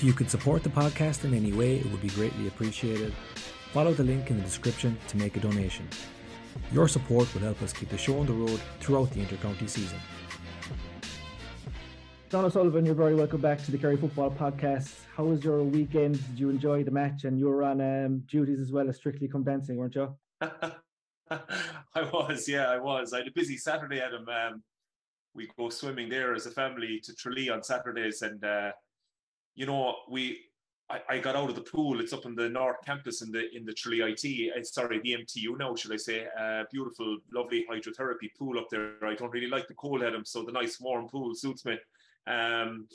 If you could support the podcast in any way, it would be greatly appreciated. Follow the link in the description to make a donation. Your support will help us keep the show on the road throughout the intercounty season. Don O'Sullivan, you're very welcome back to the Kerry Football Podcast. How was your weekend? Did you enjoy the match? And you were on um, duties as well as Strictly Come Dancing, weren't you? I was, yeah, I was. I had a busy Saturday, Adam. Um, we go swimming there as a family to Tralee on Saturdays, and uh, you know, we I, I, got out of the pool. It's up in the North Campus in the in the Tralee IT. Uh, sorry, the MTU now, should I say? Uh, beautiful, lovely hydrotherapy pool up there. I don't really like the cold, Adam, so the nice warm pool suits me. Um,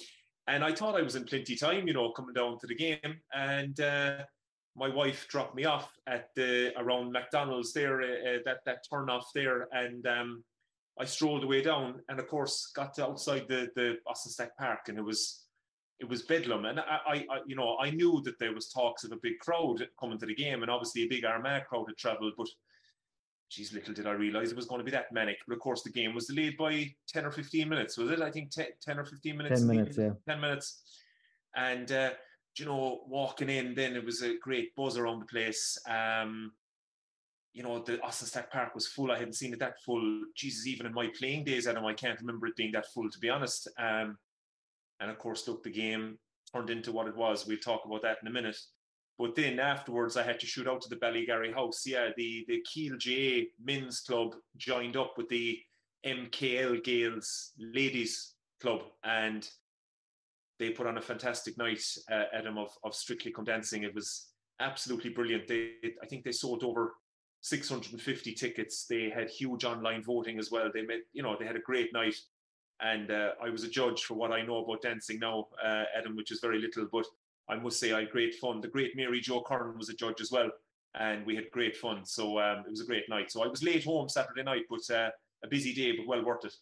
and I thought I was in plenty time, you know, coming down to the game. And uh, my wife dropped me off at the around McDonald's there, uh, uh, that that turn off there, and um, I strolled away down, and of course got outside the the Austin Stack Park, and it was it was bedlam. And I, I, I, you know, I knew that there was talks of a big crowd coming to the game, and obviously a big Armagh crowd had travelled, but geez, little did I realise it was going to be that manic. But of course, the game was delayed by 10 or 15 minutes, was it? I think 10, 10 or 15 minutes. 10 minutes, yeah. 10 minutes. And, uh, you know, walking in, then it was a great buzz around the place. Um, you know, the Austin Stack Park was full. I hadn't seen it that full. Jesus, even in my playing days, Adam, I can't remember it being that full, to be honest. Um, and of course, look, the game turned into what it was. We'll talk about that in a minute. But then afterwards, I had to shoot out to the Ballygarry House. Yeah, the, the Keel J men's club joined up with the MKL Gaels ladies club, and they put on a fantastic night, uh, Adam, of, of Strictly Come Dancing. It was absolutely brilliant. They, I think they sold over 650 tickets. They had huge online voting as well. They made, you know, they had a great night. And uh, I was a judge for what I know about dancing now, uh, Adam, which is very little, but I must say I had great fun. The great Mary Jo Curran was a judge as well, and we had great fun. So um, it was a great night. So I was late home Saturday night, but uh, a busy day, but well worth it.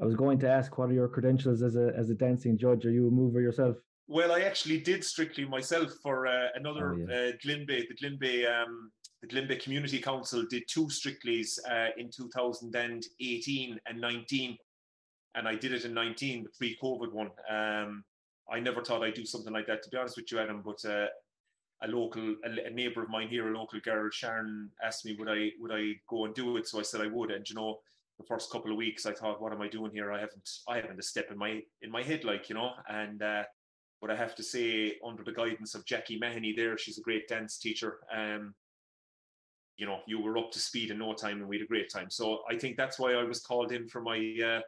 I was going to ask, what are your credentials as a as a dancing judge? Are you a mover yourself? Well, I actually did strictly myself for uh, another oh, yeah. uh, the Glenbeigh, um, the Glenbeigh Community Council did two strictlys uh, in 2018 and 19, and I did it in 19, the pre-COVID one. Um, I never thought I'd do something like that, to be honest with you, Adam. But uh, a local, a, a, neighbour of mine here, a local girl, Sharon, asked me would I would I go and do it. So I said I would. And you know, the first couple of weeks, I thought, what am I doing here? I haven't, I haven't a step in my in my head, like you know. And uh, but I have to say, under the guidance of Jackie Mahoney, there, she's a great dance teacher. Um, you know, you were up to speed in no time, and we had a great time. So I think that's why I was called in for my uh,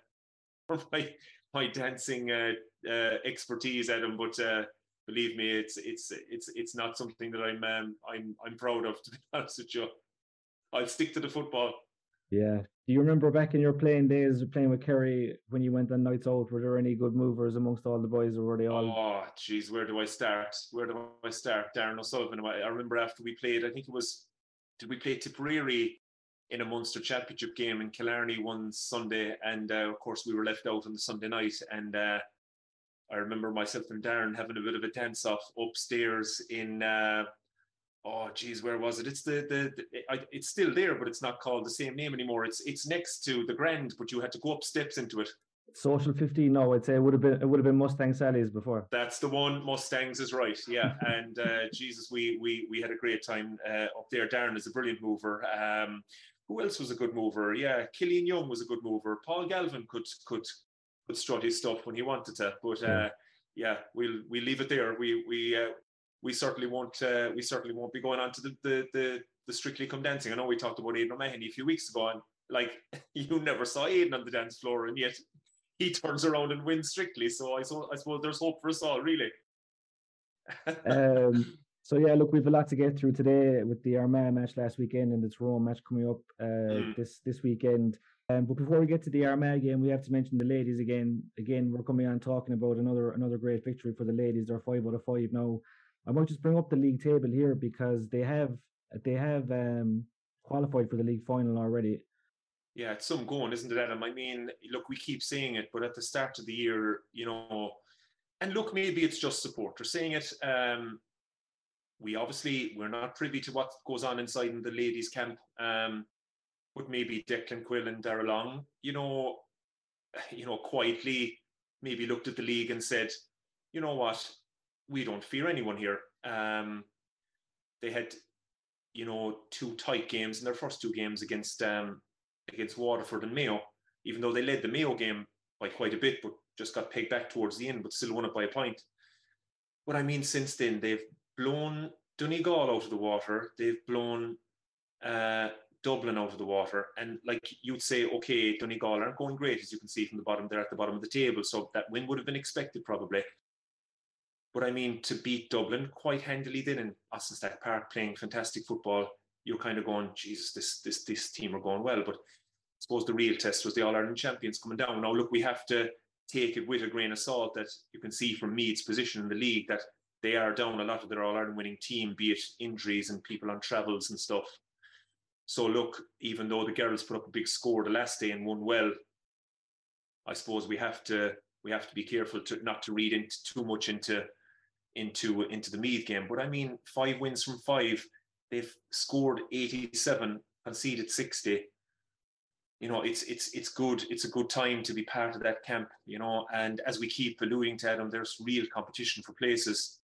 for my my dancing uh, uh, expertise, Adam. But uh, believe me, it's it's it's it's not something that I'm um, I'm I'm proud of. To be honest with you, I'll stick to the football. Yeah. Do you remember back in your playing days, playing with Kerry, when you went on nights out? Were there any good movers amongst all the boys, or were they all? Oh, jeez, where do I start? Where do I start? Darren O'Sullivan. I remember after we played, I think it was, did we play Tipperary in a Munster Championship game in Killarney one Sunday, and uh, of course we were left out on the Sunday night. And uh, I remember myself and Darren having a bit of a dance off upstairs in. Uh, oh, geez, where was it? It's the the, the it's still there, but it's not called the same name anymore. It's it's next to the Grand, but you had to go up steps into it. Social 15, no, I'd say it would have been it would have been Mustang Sally's before. That's the one. Mustangs is right, yeah. and uh, Jesus, we we we had a great time uh, up there. Darren is a brilliant mover. Um, who else was a good mover? Yeah, Killian Young was a good mover. Paul Galvin could could could strut his stuff when he wanted to. But uh, yeah, we'll we'll leave it there. We we uh, we certainly won't uh, we certainly won't be going on to the, the the the strictly come dancing. I know we talked about Aidan O'Mahony a few weeks ago, and like you never saw Aidan on the dance floor, and yet he turns around and wins strictly. So I so I suppose there's hope for us all, really. um, so yeah, look, we've a lot to get through today with the Armagh match last weekend and the Tyrone match coming up uh, mm. this this weekend. Um, but before we get to the Armagh game, we have to mention the ladies again. Again, we're coming on talking about another another great victory for the ladies. They're five out of five now. I might just bring up the league table here because they have they have um, qualified for the league final already. Yeah, it's some going, isn't it, Adam? I mean, look, we keep saying it, but at the start of the year, you know, and look, maybe it's just support. They're saying it. Um, we obviously we're not privy to what goes on inside in the ladies' camp. Um, but maybe Declan Quill and Darragh Long, you know, you know, quietly maybe looked at the league and said, you know what, we don't fear anyone here. Um, they had, you know, two tight games in their first two games against um, against Waterford and Mayo, even though they led the Mayo game by quite a bit, but just got pegged back towards the end, but still won it by a point. What I mean since then, they've blown Donegal out of the water. They've blown uh, Dublin out of the water. And like you'd say, okay, Donegal aren't going great, as you can see from the bottom, they're at the bottom of the table. So that win would have been expected probably. But I mean, to beat Dublin quite handily then in Stack Park playing fantastic football, you're kind of going, Jesus, this this this team are going well. But I suppose the real test was the All Ireland champions coming down. Now look, we have to take it with a grain of salt that you can see from Meath's position in the league that they are down a lot of their All Ireland winning team, be it injuries and people on travels and stuff. So look, even though the girls put up a big score the last day and won well, I suppose we have to we have to be careful to not to read into too much into into into the Meath game. But I mean, five wins from five, they've scored 87, conceded 60. You know, it's it's it's good. It's a good time to be part of that camp. You know, and as we keep alluding to Adam, there's real competition for places.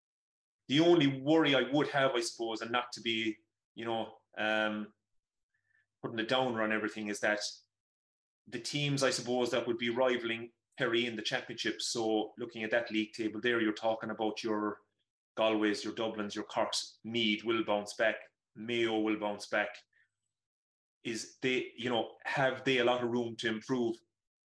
The only worry I would have, I suppose, and not to be, you know, um, putting a downer on everything, is that the teams, I suppose, that would be rivaling Kerry in the championship. So looking at that league table there, you're talking about your Galways, your Dublins, your Corks, Meath will bounce back, Mayo will bounce back. Is they, you know, have they a lot of room to improve?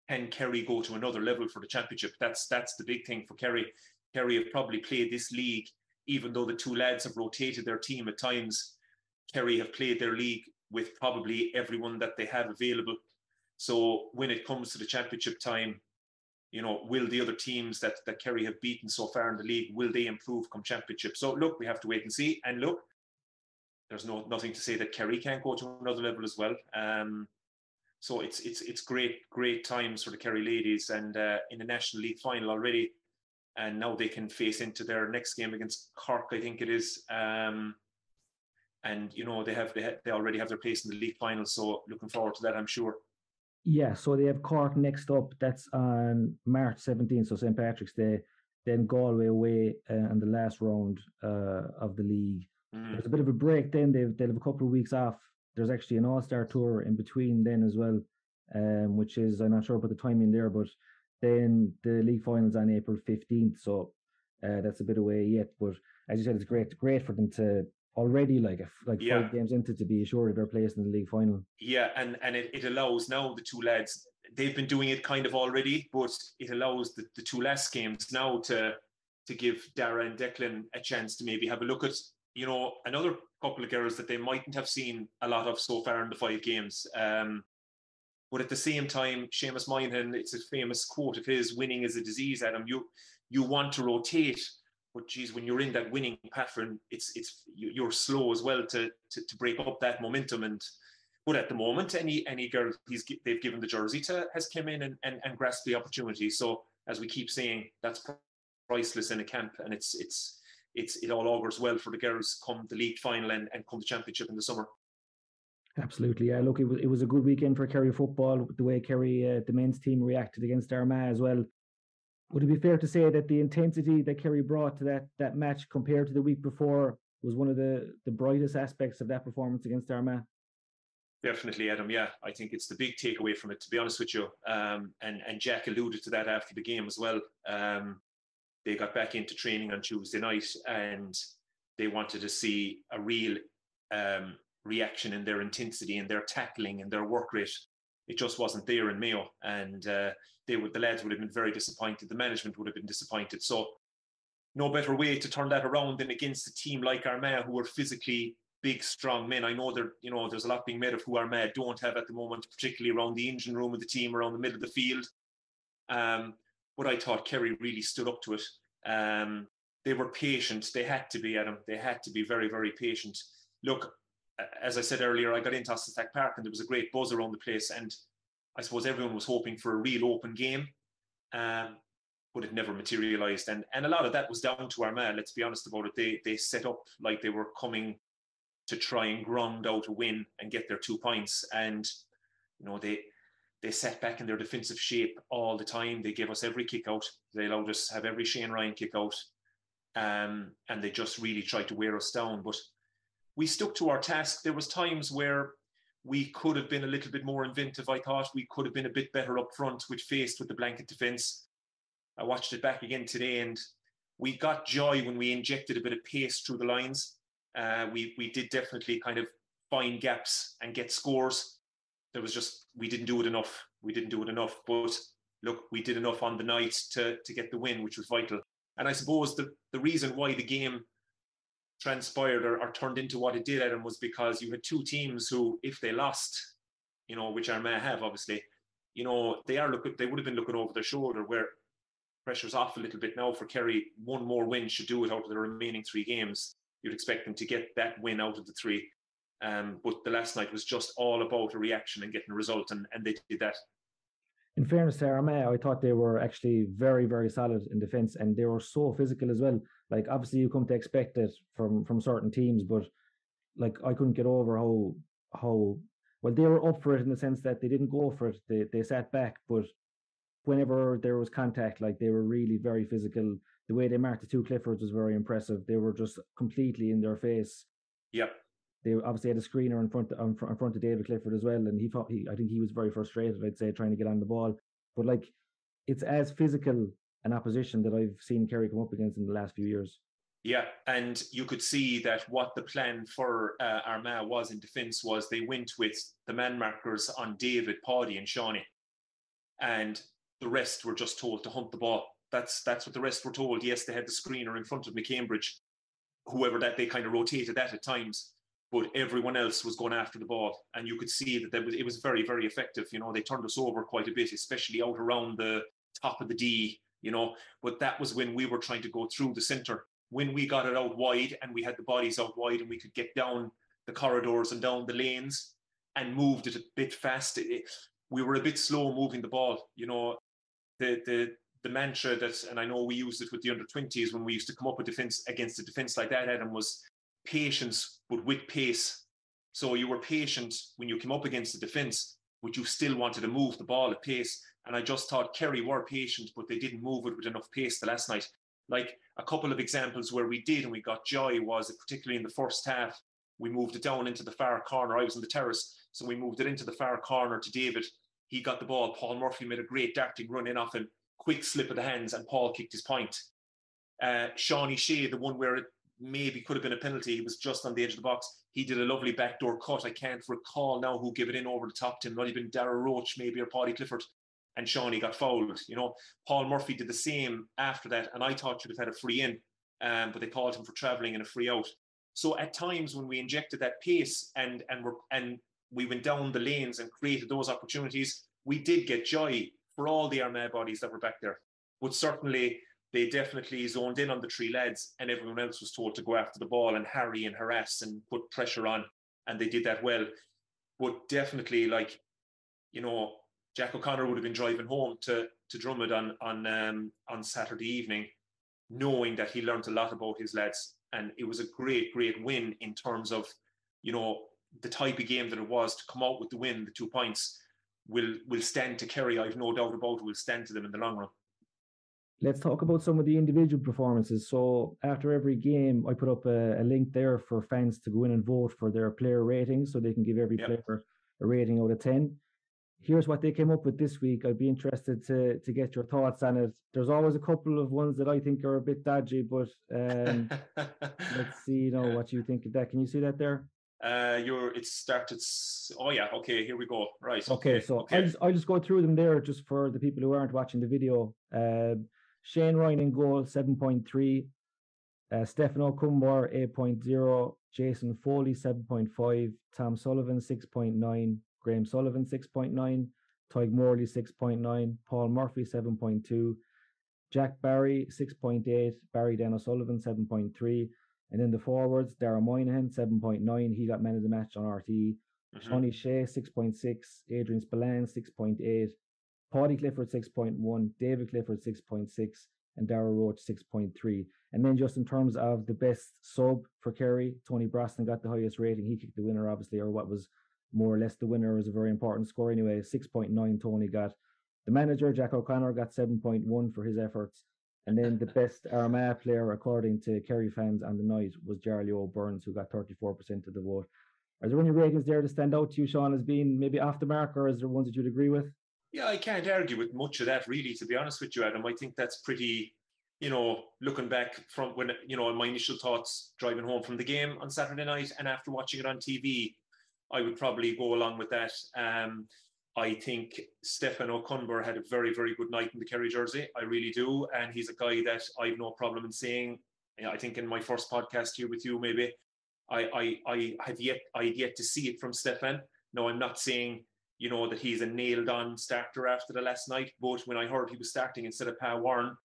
Can Kerry go to another level for the championship? That's that's the big thing for Kerry. Kerry have probably played this league, even though the two lads have rotated their team at times. Kerry have played their league with probably everyone that they have available. So when it comes to the championship time, you know, will the other teams that that Kerry have beaten so far in the league will they improve come championship? So look, we have to wait and see. And look, there's no nothing to say that Kerry can't go to another level as well. Um, so it's it's it's great great times for the Kerry ladies and uh, in the National League final already, and now they can face into their next game against Cork, I think it is. Um, and you know they have they, have, they already have their place in the league final, so looking forward to that, I'm sure. Yeah, so they have Cork next up. That's on March 17th, so St. Patrick's Day. Then Galway away uh, in the last round uh, of the league. Mm. There's a bit of a break then. They've, they'll have a couple of weeks off. There's actually an All Star tour in between then as well, um, which is, I'm not sure about the timing there, but then the league finals on April 15th. So uh, that's a bit away yet. But as you said, it's great, great for them to already like a, like yeah. five games into to be assured of their place in the league final. Yeah, and and it, it allows now the two lads they've been doing it kind of already, but it allows the, the two last games now to to give Dara and Declan a chance to maybe have a look at you know another couple of girls that they mightn't have seen a lot of so far in the five games. Um, but at the same time, Seamus Moynihan, it's a famous quote of his: "Winning is a disease." Adam, you you want to rotate but geez, when you're in that winning pattern, it's it's you're slow as well to to, to break up that momentum. And but at the moment, any any girl they've given the jersey to has come in and, and, and grasped the opportunity. So as we keep saying, that's priceless in a camp, and it's it's it's it all augurs well for the girls come the league final and, and come the championship in the summer. Absolutely, yeah. Look, it was it was a good weekend for Kerry football. The way Kerry, uh, the men's team, reacted against Armagh as well would it be fair to say that the intensity that Kerry brought to that that match compared to the week before was one of the the brightest aspects of that performance against Armagh? Definitely, Adam. Yeah, I think it's the big takeaway from it. To be honest with you, um, and and Jack alluded to that after the game as well. Um, they got back into training on Tuesday night, and they wanted to see a real um, reaction and their intensity and their tackling and their work rate it just wasn't there in Mayo, and uh, they would the lads would have been very disappointed. The management would have been disappointed. So, no better way to turn that around than against a team like Armagh, who are physically big, strong men. I know there, you know, there's a lot being made of who Armagh don't have at the moment, particularly around the engine room of the team, around the middle of the field. Um, but I thought Kerry really stood up to it. Um, they were patient. They had to be, Adam. They had to be very, very patient. Look, as I said earlier, I got into Stack Park and there was a great buzz around the place. And I suppose everyone was hoping for a real open game, um, but it never materialised. And and a lot of that was down to Armagh. Let's be honest about it. They they set up like they were coming to try and ground out a win and get their two points. And you know they they sat back in their defensive shape all the time. They gave us every kick out. They allowed us to have every Shane Ryan kick out. um, and they just really tried to wear us down. But we stuck to our task. There was times where we could have been a little bit more inventive. I thought we could have been a bit better up front, which faced with the blanket defence. I watched it back again today, and we got joy when we injected a bit of pace through the lines. Uh, we we did definitely kind of find gaps and get scores. There was just we didn't do it enough. We didn't do it enough. But look, we did enough on the night to to get the win, which was vital. And I suppose the the reason why the game transpired or, or turned into what it did, Adam, was because you had two teams who, if they lost, you know, which Armagh have obviously, you know, they are looking, they would have been looking over their shoulder. Where pressure's off a little bit now for Kerry. One more win should do it out of the remaining three games. You'd expect them to get that win out of the three. Um, but the last night was just all about a reaction and getting a result, and, and they did that. In fairness to I thought they were actually very, very solid in defence, and they were so physical as well. Like obviously, you come to expect it from from certain teams, but like I couldn't get over how how well they were up for it in the sense that they didn't go for it; they they sat back, but whenever there was contact, like they were really very physical. The way they marked the two Cliffords was very impressive. They were just completely in their face. Yep. They obviously had a screener in front in front of David Clifford as well, and he thought he I think he was very frustrated. I'd say trying to get on the ball, but like it's as physical an opposition that I've seen Kerry come up against in the last few years. Yeah, and you could see that what the plan for uh, Armagh was in defence was they went with the man markers on David, Paddy, and Seánie, and the rest were just told to hunt the ball. That's that's what the rest were told. Yes, they had the screener in front of McCambridge, whoever that they kind of rotated that at times, but everyone else was going after the ball, and you could see that, that was, it was very very effective. You know, they turned us over quite a bit, especially out around the top of the D. You know, but that was when we were trying to go through the centre. When we got it out wide and we had the bodies out wide and we could get down the corridors and down the lanes and moved it a bit fast. It, we were a bit slow moving the ball. You know, the the the mantra that, and I know we used it with the under 20s when we used to come up with defense against a defense like that, Adam, was patience, but with pace. So you were patient when you came up against the defense, but you still wanted to move the ball at pace. And I just thought Kerry were patient, but they didn't move it with enough pace the last night. Like a couple of examples where we did and we got joy was particularly in the first half, we moved it down into the far corner. I was in the terrace, so we moved it into the far corner to David he got the ball. Paul Murphy made a great darting run in off him, quick slip of the hands, and Paul kicked his point. Uh, Seánie Shea, the one where it maybe could have been a penalty, he was just on the edge of the box. He did a lovely backdoor cut. I can't recall now who gave it in over the top to him. Have been Dara Roche, maybe, or Paddy Clifford. And Seánie got fouled. You know, Paul Murphy did the same after that, and I thought should have had a free in, um, but they called him for travelling and a free out. So at times when we injected that pace and and were and we went down the lanes and created those opportunities. We did get joy for all the Armagh bodies that were back there. But certainly they definitely zoned in on the three lads and everyone else was told to go after the ball and harry and harass and put pressure on. And they did that well. But definitely like, you know, Jack O'Connor would have been driving home to, to Dromid on on um, on Saturday evening, knowing that he learned a lot about his lads. And it was a great, great win in terms of, you know, the type of game that it was to come out with the win, the two points, will will stand to Kerry. I've no doubt about it, will stand to them in the long run. Let's talk about some of the individual performances. So after every game, I put up a, a link there for fans to go in and vote for their player ratings, so they can give every yep. player a rating out of ten. Here's what they came up with this week. I'd be interested to to get your thoughts on it. There's always a couple of ones that I think are a bit dodgy, but um, let's see, you know, what you think of that. Can you see that there? Uh, you're it started. Oh yeah, okay, here we go. Right. Okay, so okay. I just I just go through them there just for the people who aren't watching the video. Uh, Shane Ryan in goal, seven point three. Uh, Stefan Okunbor, 8.0. Jason Foley, 7.5. Tom Sullivan, 6.9. Graham Sullivan, 6.9. Tadhg Morley, 6.9. Paul Murphy, 7.2. Jack Barry, 6.8. Barry Dan O'Sullivan, 7.3. And then the forwards, Dara Moynihan, 7.9. He got man of the match on RTE. Mm-hmm. Tony Shea, 6.6. Adrian Spillane, 6.8. Paddy Clifford, 6.1. David Clifford, 6.6. And Dara Roche, 6.3. And then just in terms of the best sub for Kerry, Tony Brosnan got the highest rating. He kicked the winner, obviously, or what was more or less the winner was a very important score anyway. 6.9 Tony got. The manager, Jack O'Connor, got 7.1 for his efforts. And then the best Armagh player, according to Kerry fans on the night, was Jarly Óg Burns, who got 34% of the vote. Are there any ratings there to stand out to you, Sean, as being maybe off the mark, or is there ones that you'd agree with? Yeah, I can't argue with much of that, really, to be honest with you, Adam. I think that's pretty, you know, looking back from when, you know, my initial thoughts driving home from the game on Saturday night and after watching it on TV, I would probably go along with that. Um, I think Stefan Okunbor had a very, very good night in the Kerry jersey. I really do. And he's a guy that I've no problem in saying. I think in my first podcast here with you, maybe I, I, I have yet I yet to see it from Stefan. No, I'm not saying you know that he's a nailed on starter after the last night, but when I heard he was starting instead of Pa Warren,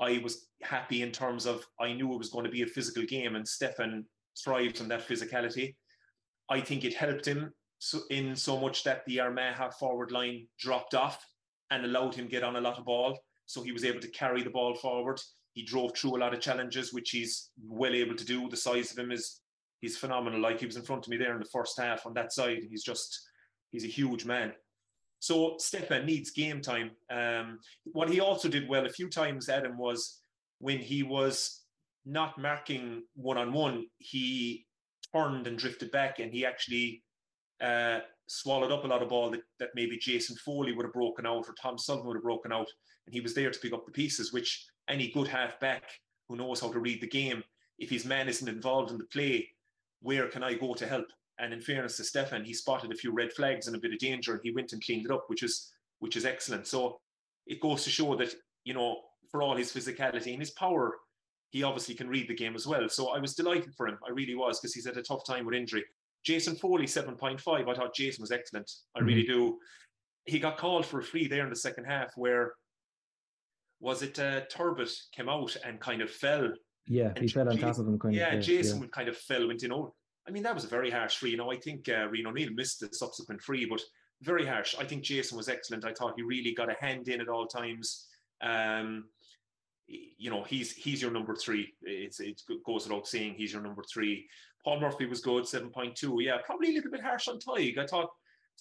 I was happy in terms of I knew it was going to be a physical game, and Stefan thrives on that physicality. I think it helped him so in so much that the Armagh half forward line dropped off and allowed him get on a lot of ball. So he was able to carry the ball forward. He drove through a lot of challenges, which he's well able to do. The size of him is he's phenomenal. Like he was in front of me there in the first half on that side. He's just he's a huge man. So Stefan needs game time. Um, what he also did well a few times, Adam, was when he was not marking one on one, he turned and drifted back, and he actually uh, swallowed up a lot of ball that, that maybe Jason Foley would have broken out or Tom Sullivan would have broken out. And he was there to pick up the pieces, which any good half back who knows how to read the game, if his man isn't involved in the play, where can I go to help? And in fairness to Stefan, he spotted a few red flags and a bit of danger, and he went and cleaned it up, which is which is excellent. So it goes to show that you know, for all his physicality and his power, he obviously can read the game as well. So I was delighted for him. I really was because he's had a tough time with injury. Jason Foley, 7.5. I thought Jason was excellent. I mm-hmm. really do. He got called for a free there in the second half where was it uh, Turbot came out and kind of fell. Yeah, he fell on top of him. Kind yeah, of, Jason yeah. would kind of fell, went in. Oh, I mean, that was a very harsh free. You know, I think uh, Rian O'Neill missed the subsequent free, but very harsh. I think Jason was excellent. I thought he really got a hand in at all times. Um, you know, he's he's your number three. It's it goes without saying he's your number three. Paul Murphy was good, 7.2. Yeah, probably a little bit harsh on Tadhg. I thought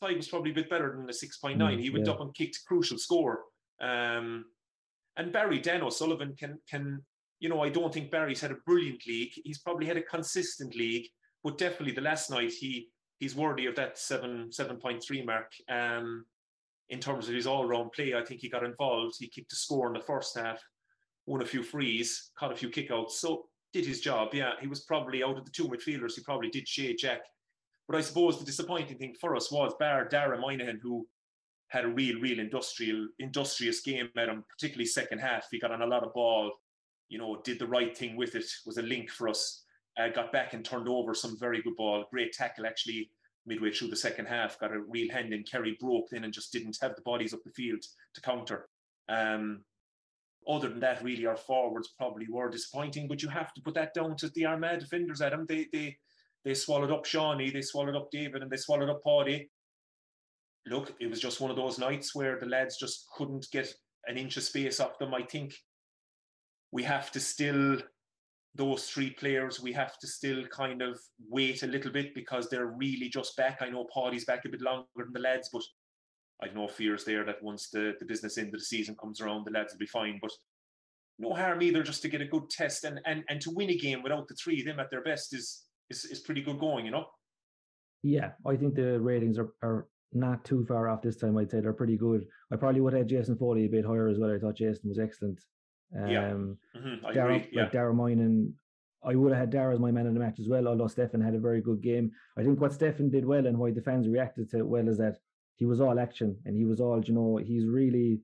Tadhg was probably a bit better than the 6.9. Mm, he went yeah. up and kicked a crucial score. Um, and Barry Dan O'Sullivan can can you know I don't think Barry's had a brilliant league. He's probably had a consistent league, but definitely the last night he he's worthy of that seven seven point three mark. Um, in terms of his all round play, I think he got involved. He kicked a score in the first half, won a few frees, caught a few kickouts. So did his job. Yeah, he was probably out of the two midfielders. He probably did shade Jack. But I suppose the disappointing thing for us was Bar Dara Moynihan, who had a real, real industrial, industrious game at him, particularly second half. He got on a lot of ball, you know, did the right thing with it, was a link for us. Uh, got back and turned over some very good ball. Great tackle, actually, midway through the second half. Got a real hand in. Kerry broke in and just didn't have the bodies up the field to counter. Um, other than that, really, our forwards probably were disappointing. But you have to put that down to the Armagh defenders, Adam. They they they swallowed up Seánie, they swallowed up David, and they swallowed up Paddy. Look, it was just one of those nights where the lads just couldn't get an inch of space off them. I think we have to still those three players, we have to still kind of wait a little bit because they're really just back. I know Paddy's back a bit longer than the lads, but I've no fears there that once the, the business end of the season comes around, the lads will be fine. But no harm either just to get a good test and, and, and to win a game without the three of them at their best is, is, is pretty good going, you know? Yeah, I think the ratings are, are not too far off this time. I'd say they're pretty good. I probably would have Jason Foley a bit higher as well. I thought Jason was excellent. Um, yeah. Mm-hmm. I Dara, agree. Yeah. Like Dara Moynihan, I would have had Dara as my man in the match as well, although Stefan had a very good game. I think what Stefan did well and why the fans reacted to it well is that he was all action and he was all, you know, he's really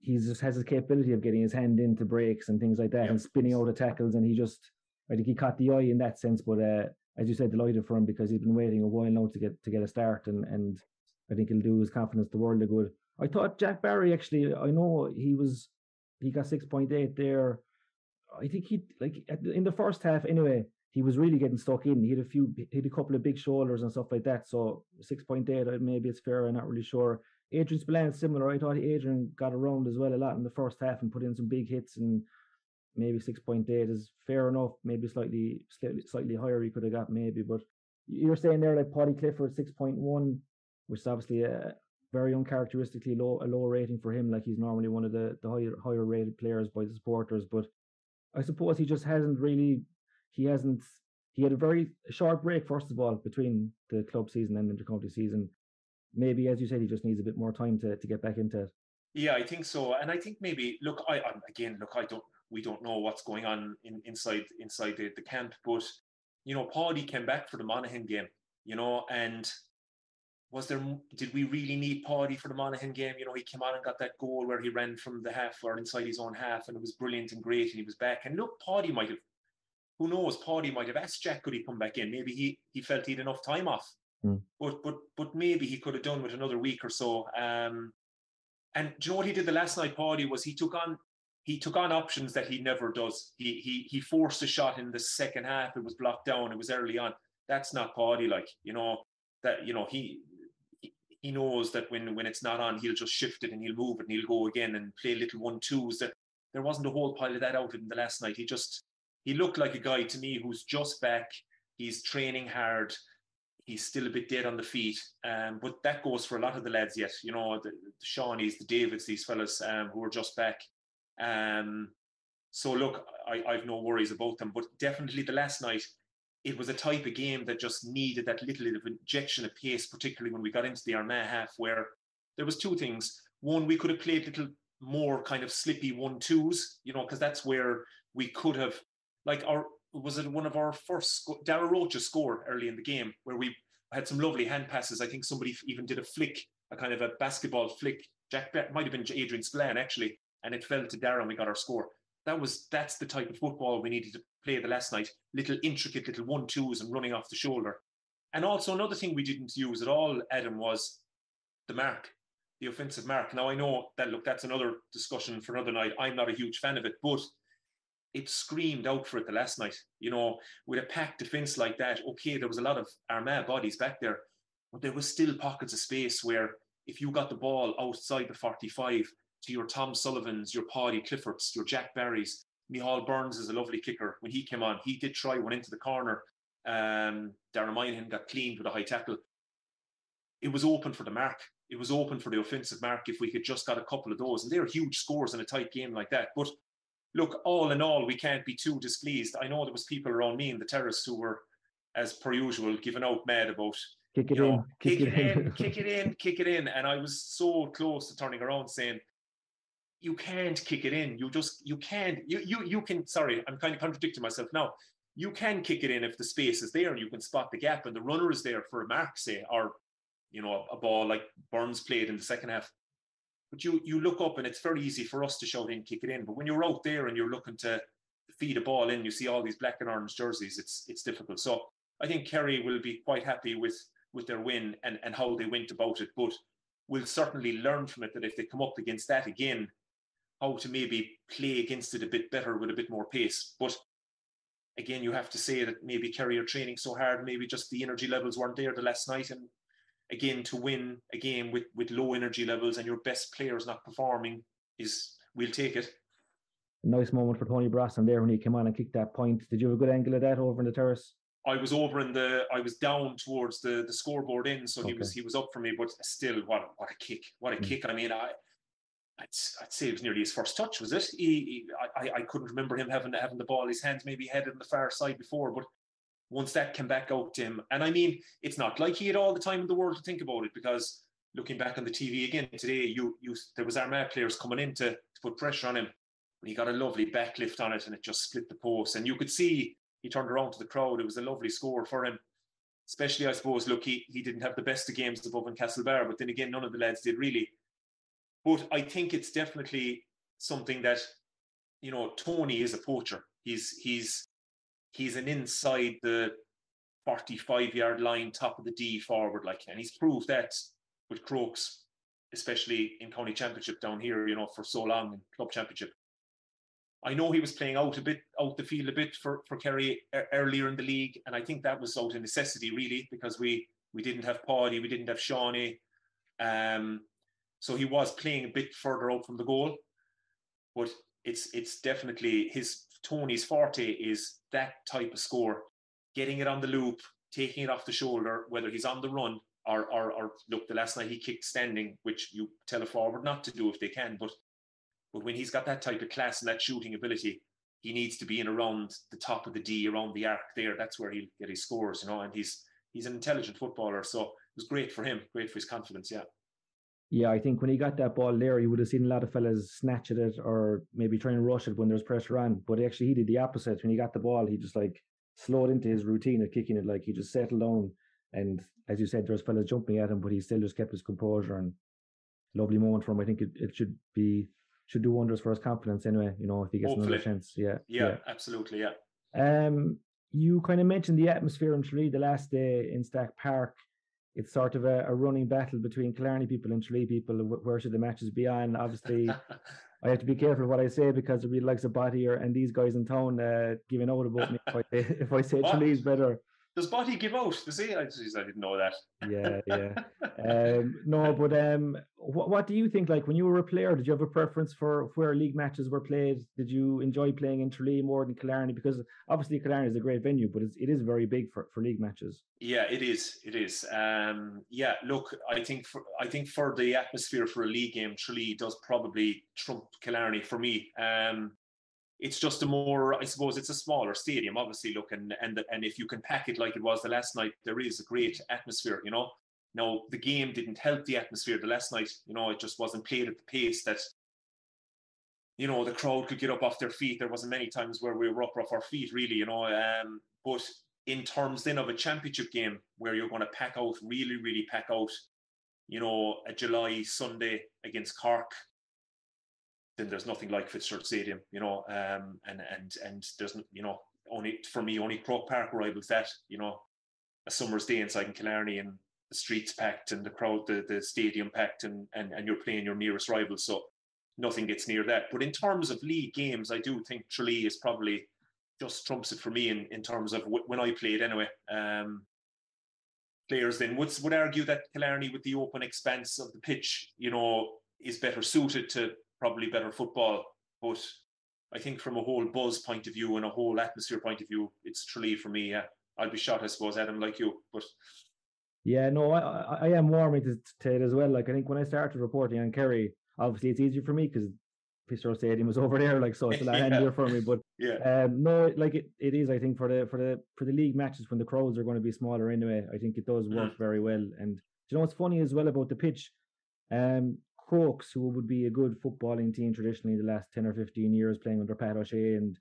he's just has his capability of getting his hand into breaks and things like that and spinning out of tackles and he just I think he caught the eye in that sense. But uh, as you said, delighted for him because he's been waiting a while now to get to get a start and and I think he'll do his confidence the world of good. I thought Jack Barry actually I know he was he got six point eight there. I think he like in the first half anyway he was really getting stuck in. He had a few, he had a couple of big shoulders and stuff like that. So six point eight, uh, maybe it's fair. I'm not really sure. Adrian Spillane similar. I thought Adrian got around as well a lot in the first half and put in some big hits and maybe six point eight is fair enough. Maybe slightly slightly slightly higher he could have got maybe. But you're saying there like Paddy Clifford six point one, which is obviously a very uncharacteristically low a low rating for him. Like he's normally one of the the higher higher rated players by the supporters, but I suppose he just hasn't really he hasn't he had a very short break first of all between the club season and the intercounty season. Maybe as you said, he just needs a bit more time to to get back into it. Yeah, I think so, and I think maybe look, I I'm, again look, I don't we don't know what's going on in, inside inside the, the camp, but you know, Paudie came back for the Monaghan game, you know, and was there did we really need Paudie for the Monaghan game? You know, he came on and got that goal where he ran from the half or inside his own half, and it was brilliant and great, and he was back. And look, Paudie might have, who knows, Paudie might have asked Jack could he come back in. Maybe he he felt he'd enough time off, mm. but but but maybe he could have done with another week or so. Um, and do you know what he did the last night, Paudie, was he took on he took on options that he never does. He he he forced a shot in the second half. It was blocked down. It was early on. That's not Paudie like, you know, that you know, he he knows that when when it's not on, he'll just shift it and he'll move it and he'll go again and play little one twos. That there wasn't a whole pile of that out in the last night. He just he looked like a guy to me who's just back. He's training hard. He's still a bit dead on the feet, um, but that goes for a lot of the lads yet. You know, the, the Seánies, the Davids, these fellas um, who are just back. Um, so look, I, I've no worries about them, but definitely the last night, it was a type of game that just needed that little bit of injection of pace, particularly when we got into the Armagh half, where there was two things. One, we could have played a little more kind of slippy one twos, you know, because that's where we could have, like, our was it one of our first sco- Dara Rocha score early in the game where we had some lovely hand passes. I think somebody even did a flick, a kind of a basketball flick. Jack might have been Adrian Spillane actually, and it fell to Darren. We got our score. That was that's the type of football we needed to play the last night. Little intricate little one twos and running off the shoulder. And also another thing we didn't use at all, Adam, was the mark, the offensive mark. Now I know that look, that's another discussion for another night. I'm not a huge fan of it, but it screamed out for it the last night. You know, with a packed defence like that, okay, there was a lot of Armagh bodies back there, but there was still pockets of space where if you got the ball outside the 45, to your Tom Sullivans, your Paudie Cliffords, your Jack Barrys. Micheál Burns is a lovely kicker. When he came on, he did try one into the corner. Um, Darren Moynihan got cleaned with a high tackle. It was open for the mark. It was open for the offensive mark if we could just got a couple of those. And they're huge scores in a tight game like that. But look, all in all, we can't be too displeased. I know there was people around me in the terrace who were, as per usual, giving out mad about kick it in, know, kick, kick, it in, in kick it in, kick it in. And I was so close to turning around saying, you can't kick it in. You just you can't. You you you can. Sorry, I'm kind of contradicting myself now. You can kick it in if the space is there and you can spot the gap and the runner is there for a mark, say, or you know a ball like Burns played in the second half. But you you look up and it's very easy for us to shout in, kick it in. But when you're out there and you're looking to feed a ball in, you see all these black and orange jerseys. It's it's difficult. So I think Kerry will be quite happy with with their win and and how they went about it. But we'll certainly learn from it that if they come up against that again, how to maybe play against it a bit better with a bit more pace. But again, you have to say that maybe Kerry are training so hard, maybe just the energy levels weren't there the last night. And again, to win a game with, with low energy levels and your best players not performing is we'll take it. Nice moment for Tony Brosnan there when he came on and kicked that point. Did you have a good angle of that over in the terrace? I was over in the I was down towards the the scoreboard in, so okay. he was he was up for me, but still what what a kick. What a mm. kick. I mean, I I'd, I'd, say it was nearly his first touch, was it? He, he, I, I couldn't remember him having having the ball. His hands maybe headed on the far side before, but once that came back out to him, and I mean, it's not like he had all the time in the world to think about it because looking back on the TV again today, you you there was Armagh players coming in to, to put pressure on him, he got a lovely backlift on it and it just split the post, and you could see he turned around to the crowd. It was a lovely score for him. Especially, I suppose, look, he, he didn't have the best of games above in Castlebar, but then again, none of the lads did really. But I think it's definitely something that, you know, Tony is a poacher. He's he's he's an inside the 45 yard line, top of the D forward, like, and he's proved that with Crokes, especially in county championship down here, you know, for so long in club championship. I know he was playing out a bit, out the field a bit for, for Kerry earlier in the league, and I think that was out of necessity, really, because we we didn't have Paddy, we didn't have Seánie, um, so he was playing a bit further out from the goal, but it's it's definitely his Tony's forte is that type of score, getting it on the loop, taking it off the shoulder, whether he's on the run or, or, or look, the last night he kicked standing, which you tell a forward not to do if they can. But but when he's got that type of class and that shooting ability, he needs to be in around the top of the D, around the arc there. That's where he'll get his scores, you know. And he's he's an intelligent footballer, so it was great for him, great for his confidence. Yeah. Yeah, I think when he got that ball there, he would have seen a lot of fellas snatch at it or maybe try and rush it when there's pressure on. But actually, he did the opposite. When he got the ball, he just like slowed into his routine of kicking it. Like he just settled down. And as you said, there's fellas jumping at him, but he still just kept his composure. And lovely moment for him. I think it, it should be should do wonders for his confidence anyway. You know, if he gets Hopefully. another chance. Yeah, yeah, yeah, absolutely. Yeah. Um, you kind of mentioned the atmosphere in Tralee the last day in Stack Park it's sort of a, a, running battle between Killarney people and Tralee people. Where should the matches be on? Obviously, I have to be careful what I say because it really likes a body or and these guys in town uh, giving out about me if I, if I say Tralee's better. Does Body give out? Does he? I, I didn't know that. yeah, yeah. Um, no, but um, what, what do you think? Like when you were a player, did you have a preference for where league matches were played? Did you enjoy playing in Tralee more than Killarney? Because obviously Killarney is a great venue, but it's, it is very big for, for league matches. Yeah, it is. It is. Um, yeah, look, I think for I think for the atmosphere for a league game, Tralee does probably trump Killarney for me. Um, it's just a more, I suppose, it's a smaller stadium, obviously. Look, and and and if you can pack it like it was the last night, there is a great atmosphere. You know, now the game didn't help the atmosphere the last night. You know, it just wasn't played at the pace that you know the crowd could get up off their feet. There wasn't many times where we were up off our feet, really. You know, um, but in terms then of a championship game where you're going to pack out, really, really pack out, you know, a July Sunday against Cork then there's nothing like Fitzgerald Stadium, you know, um, and and and there's you know only for me only Croke Park rivals that, you know, a summer's day inside in Killarney and the streets packed and the crowd, the, the stadium packed and, and and you're playing your nearest rival, so nothing gets near that. But in terms of league games, I do think Tralee is probably just trumps it for me in, in terms of w- when I played anyway. Um, players then would would argue that Killarney with the open expanse of the pitch, you know, is better suited to probably better football. But I think from a whole buzz point of view and a whole atmosphere point of view, it's Tralee for me. Yeah, I'll be shot, I suppose, Adam, like you. But yeah, no, I, I am warming to, to it as well. Like I think when I started reporting on Kerry, obviously it's easier for me because Fitzgerald Stadium was over there, like so it's a lot yeah. handier for me. But yeah, um, no, like it, it is. I think for the for the for the league matches when the crowds are going to be smaller anyway, I think it does work mm. very well. And you know what's funny as well about the pitch? Um, Crokes, who would be a good footballing team traditionally the last 10 or 15 years playing under Pat O'Shea and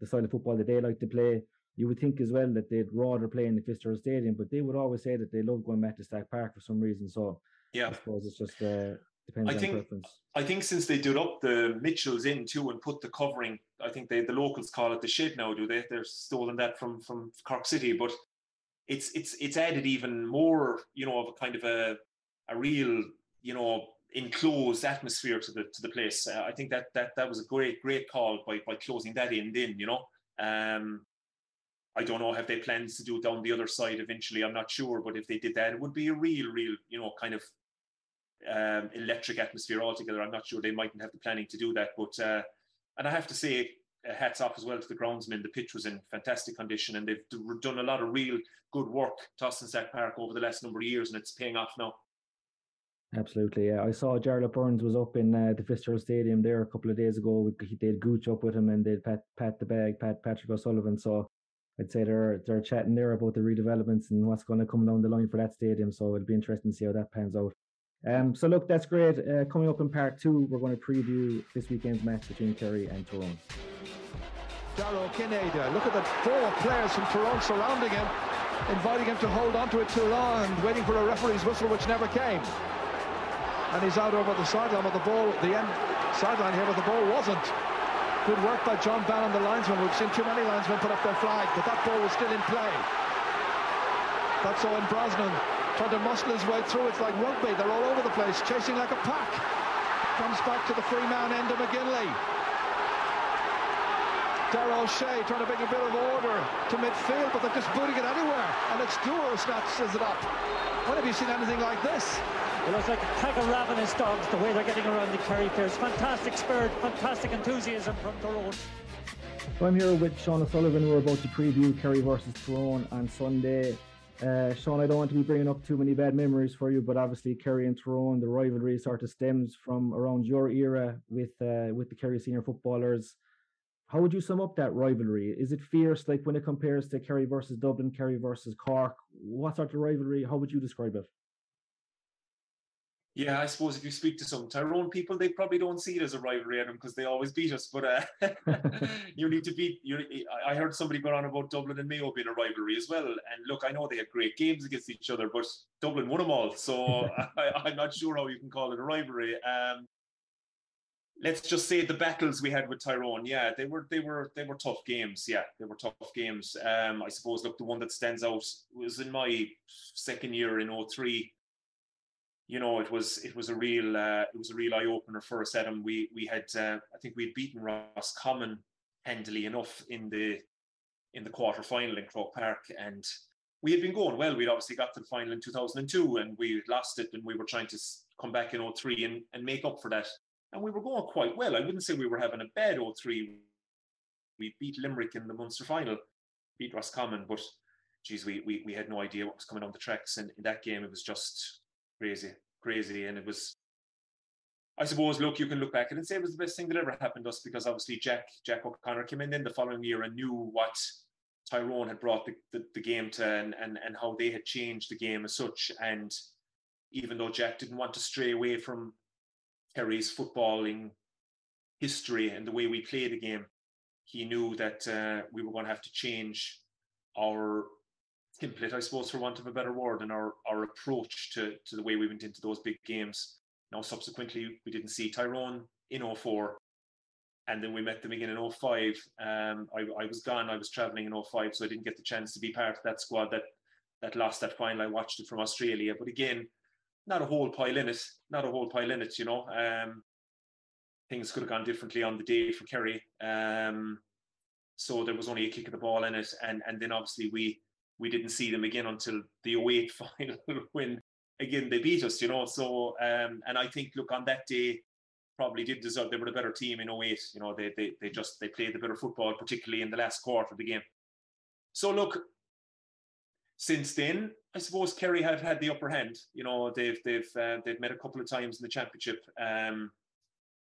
the style of football that they like to play, you would think as well that they'd rather play in the Fitzgerald Stadium, but they would always say that they love going back to Stack Park for some reason. So yeah, I suppose it's just uh, depends I on think, preference. I think since they did up the Mitchells in too and put the covering, I think they the locals call it the shed now, do they? They're stolen that from from Cork City, but it's it's it's added even more, you know, of a kind of a a real, you know, enclosed atmosphere to the to the place. Uh, I think that that that was a great great call by by closing that end in. You know, um, I don't know have they plans to do it down the other side eventually. I'm not sure, but if they did that, it would be a real real you know kind of um, electric atmosphere altogether. I'm not sure they mightn't have the planning to do that, but uh, and I have to say. Uh, hats off as well to the groundsmen. The pitch was in fantastic condition, and they've done a lot of real good work, Tossin Stack Park, over the last number of years, and it's paying off now. Absolutely, yeah. I saw Jarlath Burns was up in uh, the Fitzgerald Stadium there a couple of days ago. They'd gooch up with him and they'd pat pat the bag, pat Patrick O'Sullivan. So I'd say they're they're chatting there about the redevelopments and what's going to come down the line for that stadium. So it'll be interesting to see how that pans out. Um, so look, that's great. Uh, coming up in part two, we're going to preview this weekend's match between Kerry and Tyrone. Dara Ó Cinnéide, look at the four players from Tyrone surrounding him, inviting him to hold on to it too long, waiting for a referee's whistle, which never came and he's out over the sideline with the ball, the end sideline here, but the ball wasn't. Good work by John Bannon, the linesman. We've seen too many linesmen put up their flag, but that ball was still in play. That's Eoin Brosnan trying to muscle his way through. It's like rugby. They're all over the place, chasing like a pack. Comes back to the free man Enda McGinley. Darragh Ó Sé trying to bring a bit of order to midfield, but they're just booting it anywhere. And it's Dooher snatches it up. When have you seen anything like this? It looks like a pack of ravenous dogs, the way they're getting around the Kerry players. Fantastic spirit, fantastic enthusiasm from Tyrone. So I'm here with Sean O'Sullivan. We're about to preview Kerry versus Tyrone on Sunday. Uh, Sean, I don't want to be bringing up too many bad memories for you, but obviously Kerry and Tyrone, the rivalry sort of stems from around your era with uh, with the Kerry senior footballers. How would you sum up that rivalry? Is it fierce, like when it compares to Kerry versus Dublin, Kerry versus Cork? What sort of rivalry? How would you describe it? Yeah, I suppose if you speak to some Tyrone people, they probably don't see it as a rivalry at them because they always beat us. But uh, you need to beat. You, I heard somebody go on about Dublin and Mayo being a rivalry as well. And look, I know they had great games against each other, but Dublin won them all. So I, am not sure how you can call it a rivalry. Um, let's just say the battles we had with Tyrone. Yeah, they were they were they were tough games. Yeah, they were tough games. Um, I suppose look, the one that stands out was in my second year in 03 you know, it was it was a real uh, it was a real eye opener for us. Adam, we we had uh, I think we had beaten Roscommon handily enough in the in the quarter final in Croke Park, and we had been going well. We'd obviously got to the final in 2002, and we lost it, and we were trying to come back in 03 and, and make up for that. And we were going quite well. I wouldn't say we were having a bad 03. We beat Limerick in the Munster final, beat Roscommon, but geez, we, we, we had no idea what was coming on the tracks. And in that game, it was just crazy, crazy. And it was, I suppose, look, you can look back and say it was the best thing that ever happened to us because obviously Jack Jack O'Connor came in then the following year and knew what Tyrone had brought the, the, the game to and, and, and how they had changed the game as such. And even though Jack didn't want to stray away from Kerry's footballing history and the way we play the game, he knew that uh, we were going to have to change our template, I suppose, for want of a better word, and our, our approach to, to the way we went into those big games. Now, subsequently, we didn't see Tyrone in 04, and then we met them again in 05. Um, I, I was gone, I was travelling in 05, so I didn't get the chance to be part of that squad that, that lost that final. I watched it from Australia, but again, not a whole pile in it, not a whole pile in it, you know. Um, things could have gone differently on the day for Kerry. Um, so there was only a kick of the ball in it, and and then obviously we we didn't see them again until the 08 final when again they beat us, you know. So um, and I think look on that day probably did deserve they were a better team in 08. You know, they they they just they played the better football, particularly in the last quarter of the game. So look, since then, I suppose Kerry have had the upper hand. You know, they've they've uh, they've met a couple of times in the championship, um,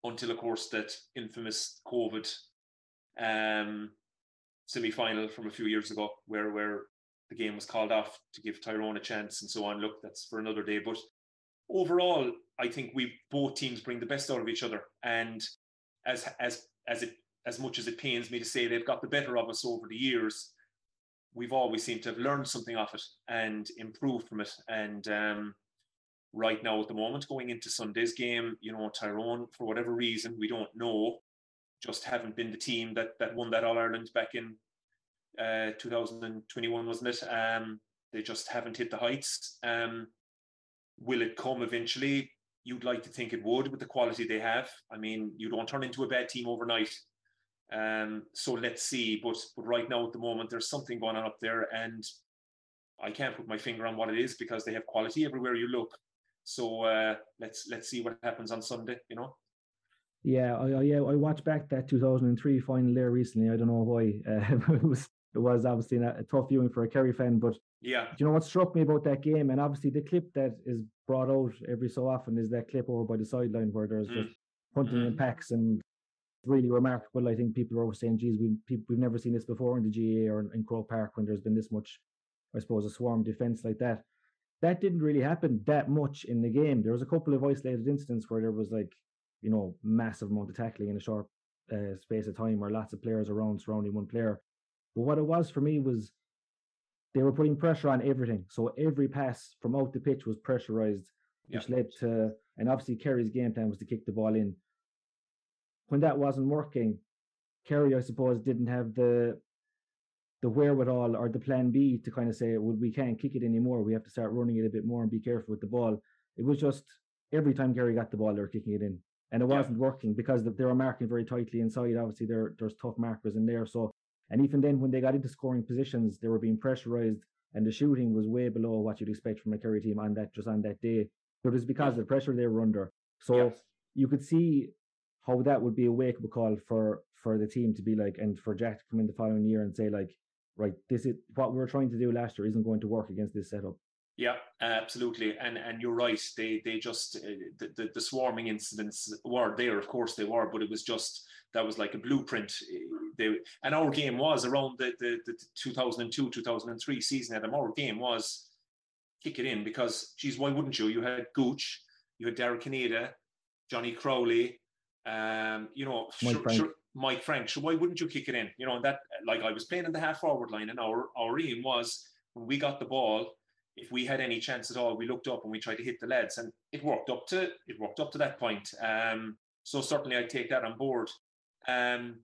until of course that infamous COVID um, semi-final from a few years ago, where where the game was called off to give Tyrone a chance and so on. Look, that's for another day. But overall, I think we both teams bring the best out of each other. And as as as it as much as it pains me to say they've got the better of us over the years, we've always seemed to have learned something off it and improved from it. And um, right now, at the moment, going into Sunday's game, you know, Tyrone, for whatever reason, we don't know, just haven't been the team that that won that All Ireland back in uh, 2021, wasn't it? Um, they just haven't hit the heights. Um, will it come eventually? You'd like to think it would with the quality they have. I mean, you don't turn into a bad team overnight. Um, so let's see. But but right now at the moment, there's something going on up there, and I can't put my finger on what it is because they have quality everywhere you look. So uh, let's let's see what happens on Sunday. You know. Yeah, I, I yeah I watched back that 2003 final there recently. I don't know why. Uh, it was it was obviously a, tough viewing for a Kerry fan. But yeah, you know what struck me about that game, and obviously the clip that is brought out every so often is that clip over by the sideline where there's mm. just hunting mm. in packs and really remarkable. I think people are always saying, "Geez, we people, we've never seen this before in the GAA or in Croke Park when there's been this much, I suppose, a swarm defense like that." That didn't really happen that much in the game. There was a couple of isolated incidents where there was like, you know, massive amount of tackling in a short uh, space of time, or lots of players around surrounding one player. But what it was for me was they were putting pressure on everything. So every pass from out the pitch was pressurized, which yeah. led to, and obviously Kerry's game plan was to kick the ball in. When that wasn't working, Kerry, I suppose, didn't have the the wherewithal or the plan B to kind of say, well, we can't kick it anymore. We have to start running it a bit more and be careful with the ball. It was just every time Kerry got the ball, they were kicking it in. And it wasn't yeah. working because they were marking very tightly inside. Obviously, there there's tough markers in there. So and even then, when they got into scoring positions, they were being pressurized, and the shooting was way below what you'd expect from a Kerry team on that just on that day. But it was because of the pressure they were under. So yes. you could see how that would be a wake up call for for the team to be like, and for Jack to come in the following year and say like, right, this is what we are trying to do last year isn't going to work against this setup. Yeah, absolutely, and and you're right. They they just uh, the, the, the swarming incidents were there. Of course they were, but it was just that was like a blueprint. They and our game was around the the, the 2002 2003 season. Adam, our game was kick it in because, geez, why wouldn't you? You had Gooch, you had Dara Ó Cinnéide, Johnny Crowley, um, you know, Mike sure, Frank. Sure, Mike Frank. So why wouldn't you kick it in? You know, and that like I was playing in the half forward line, and our our aim was when we got the ball if we had any chance at all, we looked up and we tried to hit the lads, and it worked up to it worked up to that point. Um, so certainly, I take that on board. Um,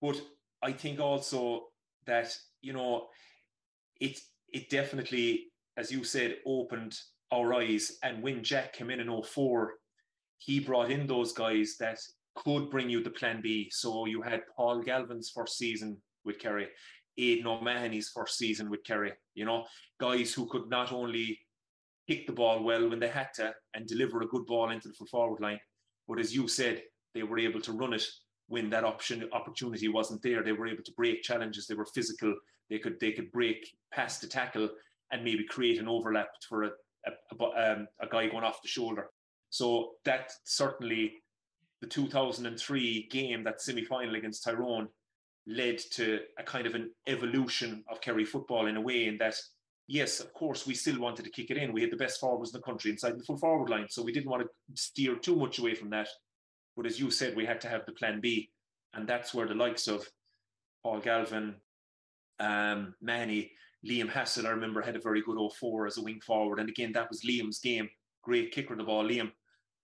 but I think also that you know, it it definitely, as you said, opened our eyes. And when Jack came in in 04, he brought in those guys that could bring you the plan B. So you had Paul Galvin's first season with Kerry. Aidan O'Mahony's first season with Kerry. You know, guys who could not only kick the ball well when they had to and deliver a good ball into the full forward line, but as you said, they were able to run it when that option opportunity wasn't there. They were able to break challenges. They were physical. They could they could break past the tackle and maybe create an overlap for a a, a, um, a guy going off the shoulder. So that certainly the 2003 game, that semi final against Tyrone, led to a kind of an evolution of Kerry football in a way in that yes, of course, we still wanted to kick it in. We had the best forwards in the country inside the full forward line, so we didn't want to steer too much away from that. But as you said, we had to have the plan B, and that's where the likes of Paul Galvin, um, Manny, Liam Hassett, I remember had a very good 04 as a wing forward, and again that was Liam's game. Great kicker of the ball, Liam,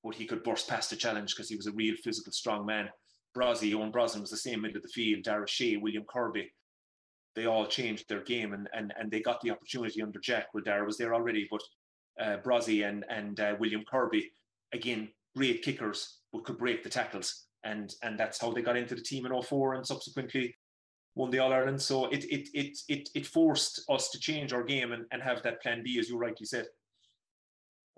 but he could burst past the challenge because he was a real physical, strong man. Brozzy, Eoin Brosnan was the same middle of the field, Darragh Ó Sé, William Kirby. They all changed their game and, and, and they got the opportunity under Jack, where Dara was there already. But uh, and, and uh, William Kirby, again, great kickers, but could break the tackles. And, and that's how they got into the team in 04 and subsequently won the All Ireland. So it, it, it, it, it forced us to change our game and, and have that plan B, as you rightly said.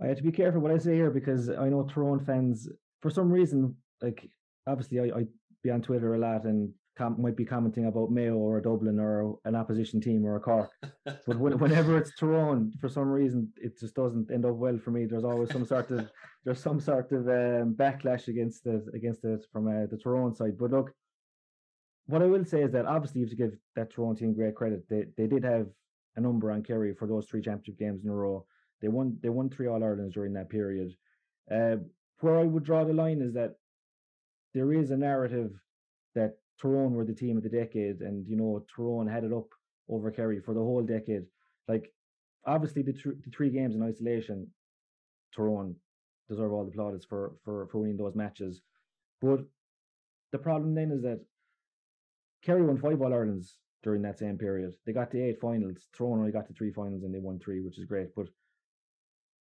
I have to be careful what I say here because I know Tyrone fans, for some reason, like obviously I, I be on Twitter a lot and com- might be commenting about Mayo or Dublin or an opposition team or a Cork. but when, whenever it's Tyrone, for some reason, it just doesn't end up well for me. There's always some sort of there's some sort of um, backlash against it against it from uh, the Tyrone side. But look, what I will say is that obviously you have to give that Tyrone team great credit. They they did have a number on Kerry for those three championship games in a row. They won they won three All Irelands during that period. Uh, where I would draw the line is that there is a narrative that Tyrone were the team of the decade, and you know Tyrone had it up over Kerry for the whole decade. Like obviously the, tr- the three games in isolation, Tyrone deserve all the plaudits for for for winning those matches. But the problem then is that Kerry won five All Irelands during that same period. They got to eight finals. Tyrone only got to three finals and they won three, which is great. But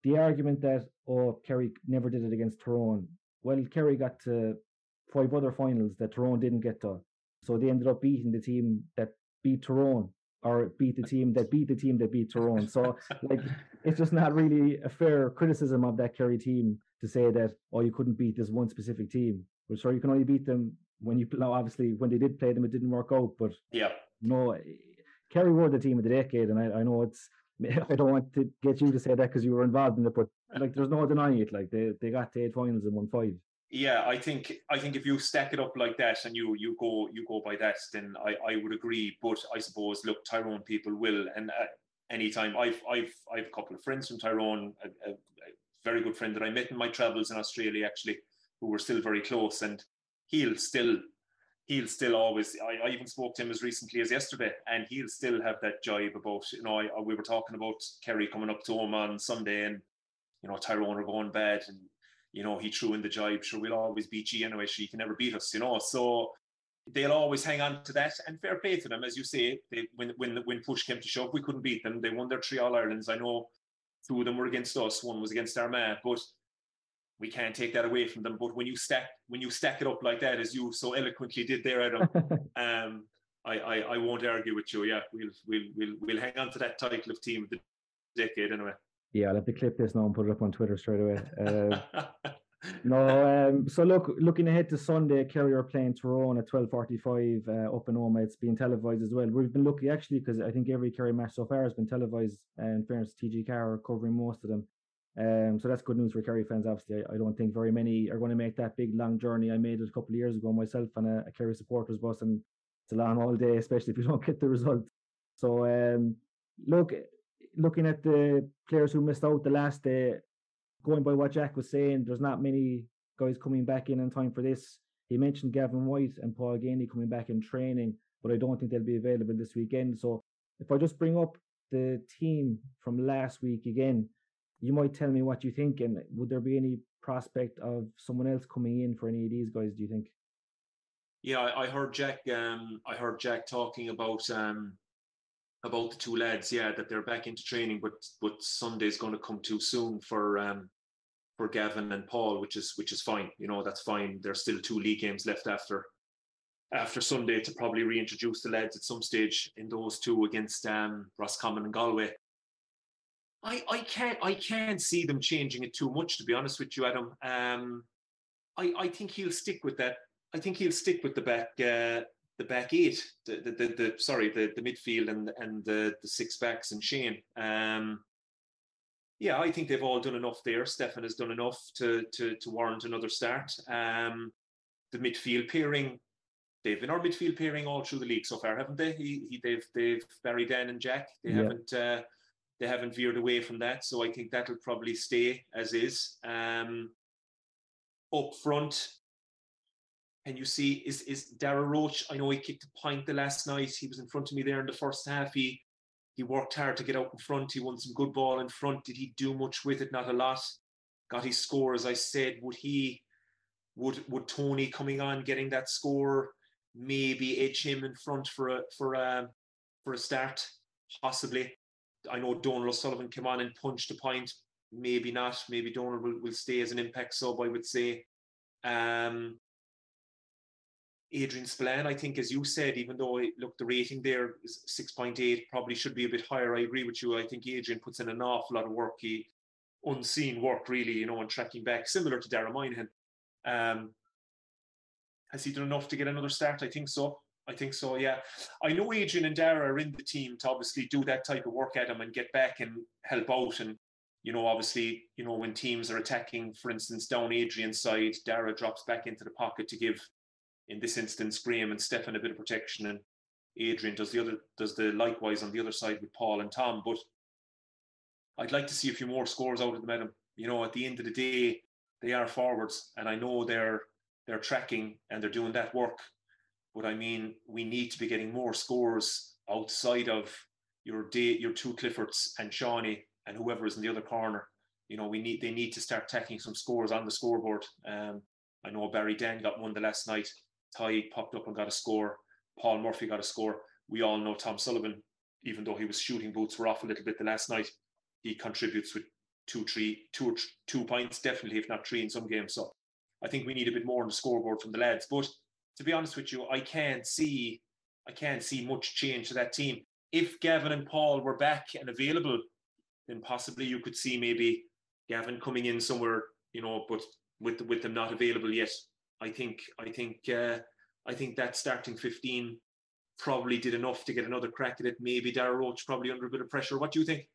the argument that oh Kerry never did it against Tyrone, well Kerry got to five other finals that Tyrone didn't get to, so they ended up beating the team that beat Tyrone or beat the team that beat the team that beat Tyrone. So like it's just not really a fair criticism of that Kerry team to say that oh you couldn't beat this one specific team. Well, sure you can only beat them when you now obviously when they did play them it didn't work out, but yeah, no, Kerry were the team of the decade, and I, I know it's I don't want to get you to say that because you were involved in it, but like there's no denying it. Like they, they got to eight finals and won five. Yeah, I think I think if you stack it up like that and you you go you go by that, then I, I would agree. But I suppose look, Tyrone people will, and uh, anytime I've I've I've a couple of friends from Tyrone, a, a, a very good friend that I met in my travels in Australia actually, who were still very close, and he'll still he'll still always I, I, even spoke to him as recently as yesterday and he'll still have that jibe about you know I, we were talking about Kerry coming up to him on Sunday and you know Tyrone are going bad and you know he threw in the jibe. Sure we'll always beat you anyway sure you can never beat us you know. So they'll always hang on to that and fair play to them. As you say they, when when when push came to shove we couldn't beat them. They won their three All Irelands. I know two of them were against us one was against Armagh but we can't take that away from them. But when you stack when you stack it up like that, as you so eloquently did there, Adam, um, I, I, I won't argue with you. Yeah, we'll we'll we'll we'll hang on to that title of team of the decade anyway. Yeah, I'll have to clip this now and put it up on Twitter straight away. Uh, no, um, so look, looking ahead to Sunday, Kerry are playing Tyrone at twelve forty-five uh, up in Omagh. It's being televised as well. We've been lucky actually because I think every Kerry match so far has been televised. And fairness, TG4 are covering most of them. Um, so that's good news for Kerry fans. Obviously, I, I, don't think very many are going to make that big long journey. I made it a couple of years ago myself on a, a Kerry supporters bus, and it's a long all day, especially if you don't get the result. So um, look, looking at the players who missed out the last day, going by what Jack was saying, there's not many guys coming back in in time for this. He mentioned Gavin White and Paul Geaney coming back in training, but I don't think they'll be available this weekend. So if I just bring up the team from last week again, you might tell me what you think, and would there be any prospect of someone else coming in for any of these guys? Do you think? Yeah, I, heard Jack. Um, I heard Jack talking about um, about the two lads, yeah, that they're back into training, but but Sunday's going to come too soon for um for Gavin and Paul, which is which is fine. You know, that's fine. There's still two league games left after after Sunday to probably reintroduce the lads at some stage in those two against um Roscommon and Galway. I, I can't I can't see them changing it too much to be honest with you, Adam. Um, I, I think he'll stick with that. I think he'll stick with the back uh, the back eight, the, the, the, the, sorry, the, the midfield and and the, the six backs and Shane. Um, yeah, I think they've all done enough there. Stefan has done enough to to, to warrant another start. Um, the midfield pairing, they've been our midfield pairing all through the league so far, haven't they? He, he they've they've Barry Dan and Jack. They yeah. haven't uh, they haven't veered away from that. So I think that'll probably stay as is. Um, up front, and you see is is Dara Roche. I know he kicked a point the last night. He was in front of me there in the first half. He he worked hard to get out in front. He won some good ball in front. Did he do much with it? Not a lot. Got his score, as I said. Would he? Would would Tony coming on getting that score maybe edge him in front for a for a for a start? Possibly. I know Donal O'Sullivan came on and punched a point. Maybe not. Maybe Donald will, will stay as an impact sub. I would say. Um, Adrian Spillane, I think, as you said, even though look the rating there is six point eight, probably should be a bit higher. I agree with you. I think Adrian puts in an awful lot of work. He unseen work, really, you know, and tracking back, similar to Dara Moynihan. Um, has he done enough to get another start? I think so. I think so. Yeah, I know Adrian and Dara are in the team to obviously do that type of work at him and get back and help out. And you know, obviously, you know, when teams are attacking, for instance, down Adrian's side, Dara drops back into the pocket to give in this instance, Graham and Stefan a bit of protection, and Adrian does the other does the likewise on the other side with Paul and Tom. But I'd like to see a few more scores out of them. Adam. You know, at the end of the day, they are forwards, and I know they're they're tracking and they're doing that work. But I mean, we need to be getting more scores outside of your day, your two Cliffords and Seánie and whoever is in the other corner. You know, we need they need to start taking some scores on the scoreboard. Um, I know Barry Dan got one the last night. Ty popped up and got a score. Paul Murphy got a score. We all know Tom Sullivan, even though he was shooting boots were off a little bit the last night, he contributes with two, three, two, two points, definitely, if not three in some games. So I think we need a bit more on the scoreboard from the lads. But to be honest with you, I can't see I can't see much change to that team. If Gavin and Paul were back and available, then possibly you could see maybe Gavin coming in somewhere, you know, but with with them not available yet, I think I think uh, I think that starting 15 probably did enough to get another crack at it. Maybe Dara Roche probably under a bit of pressure. What do you think?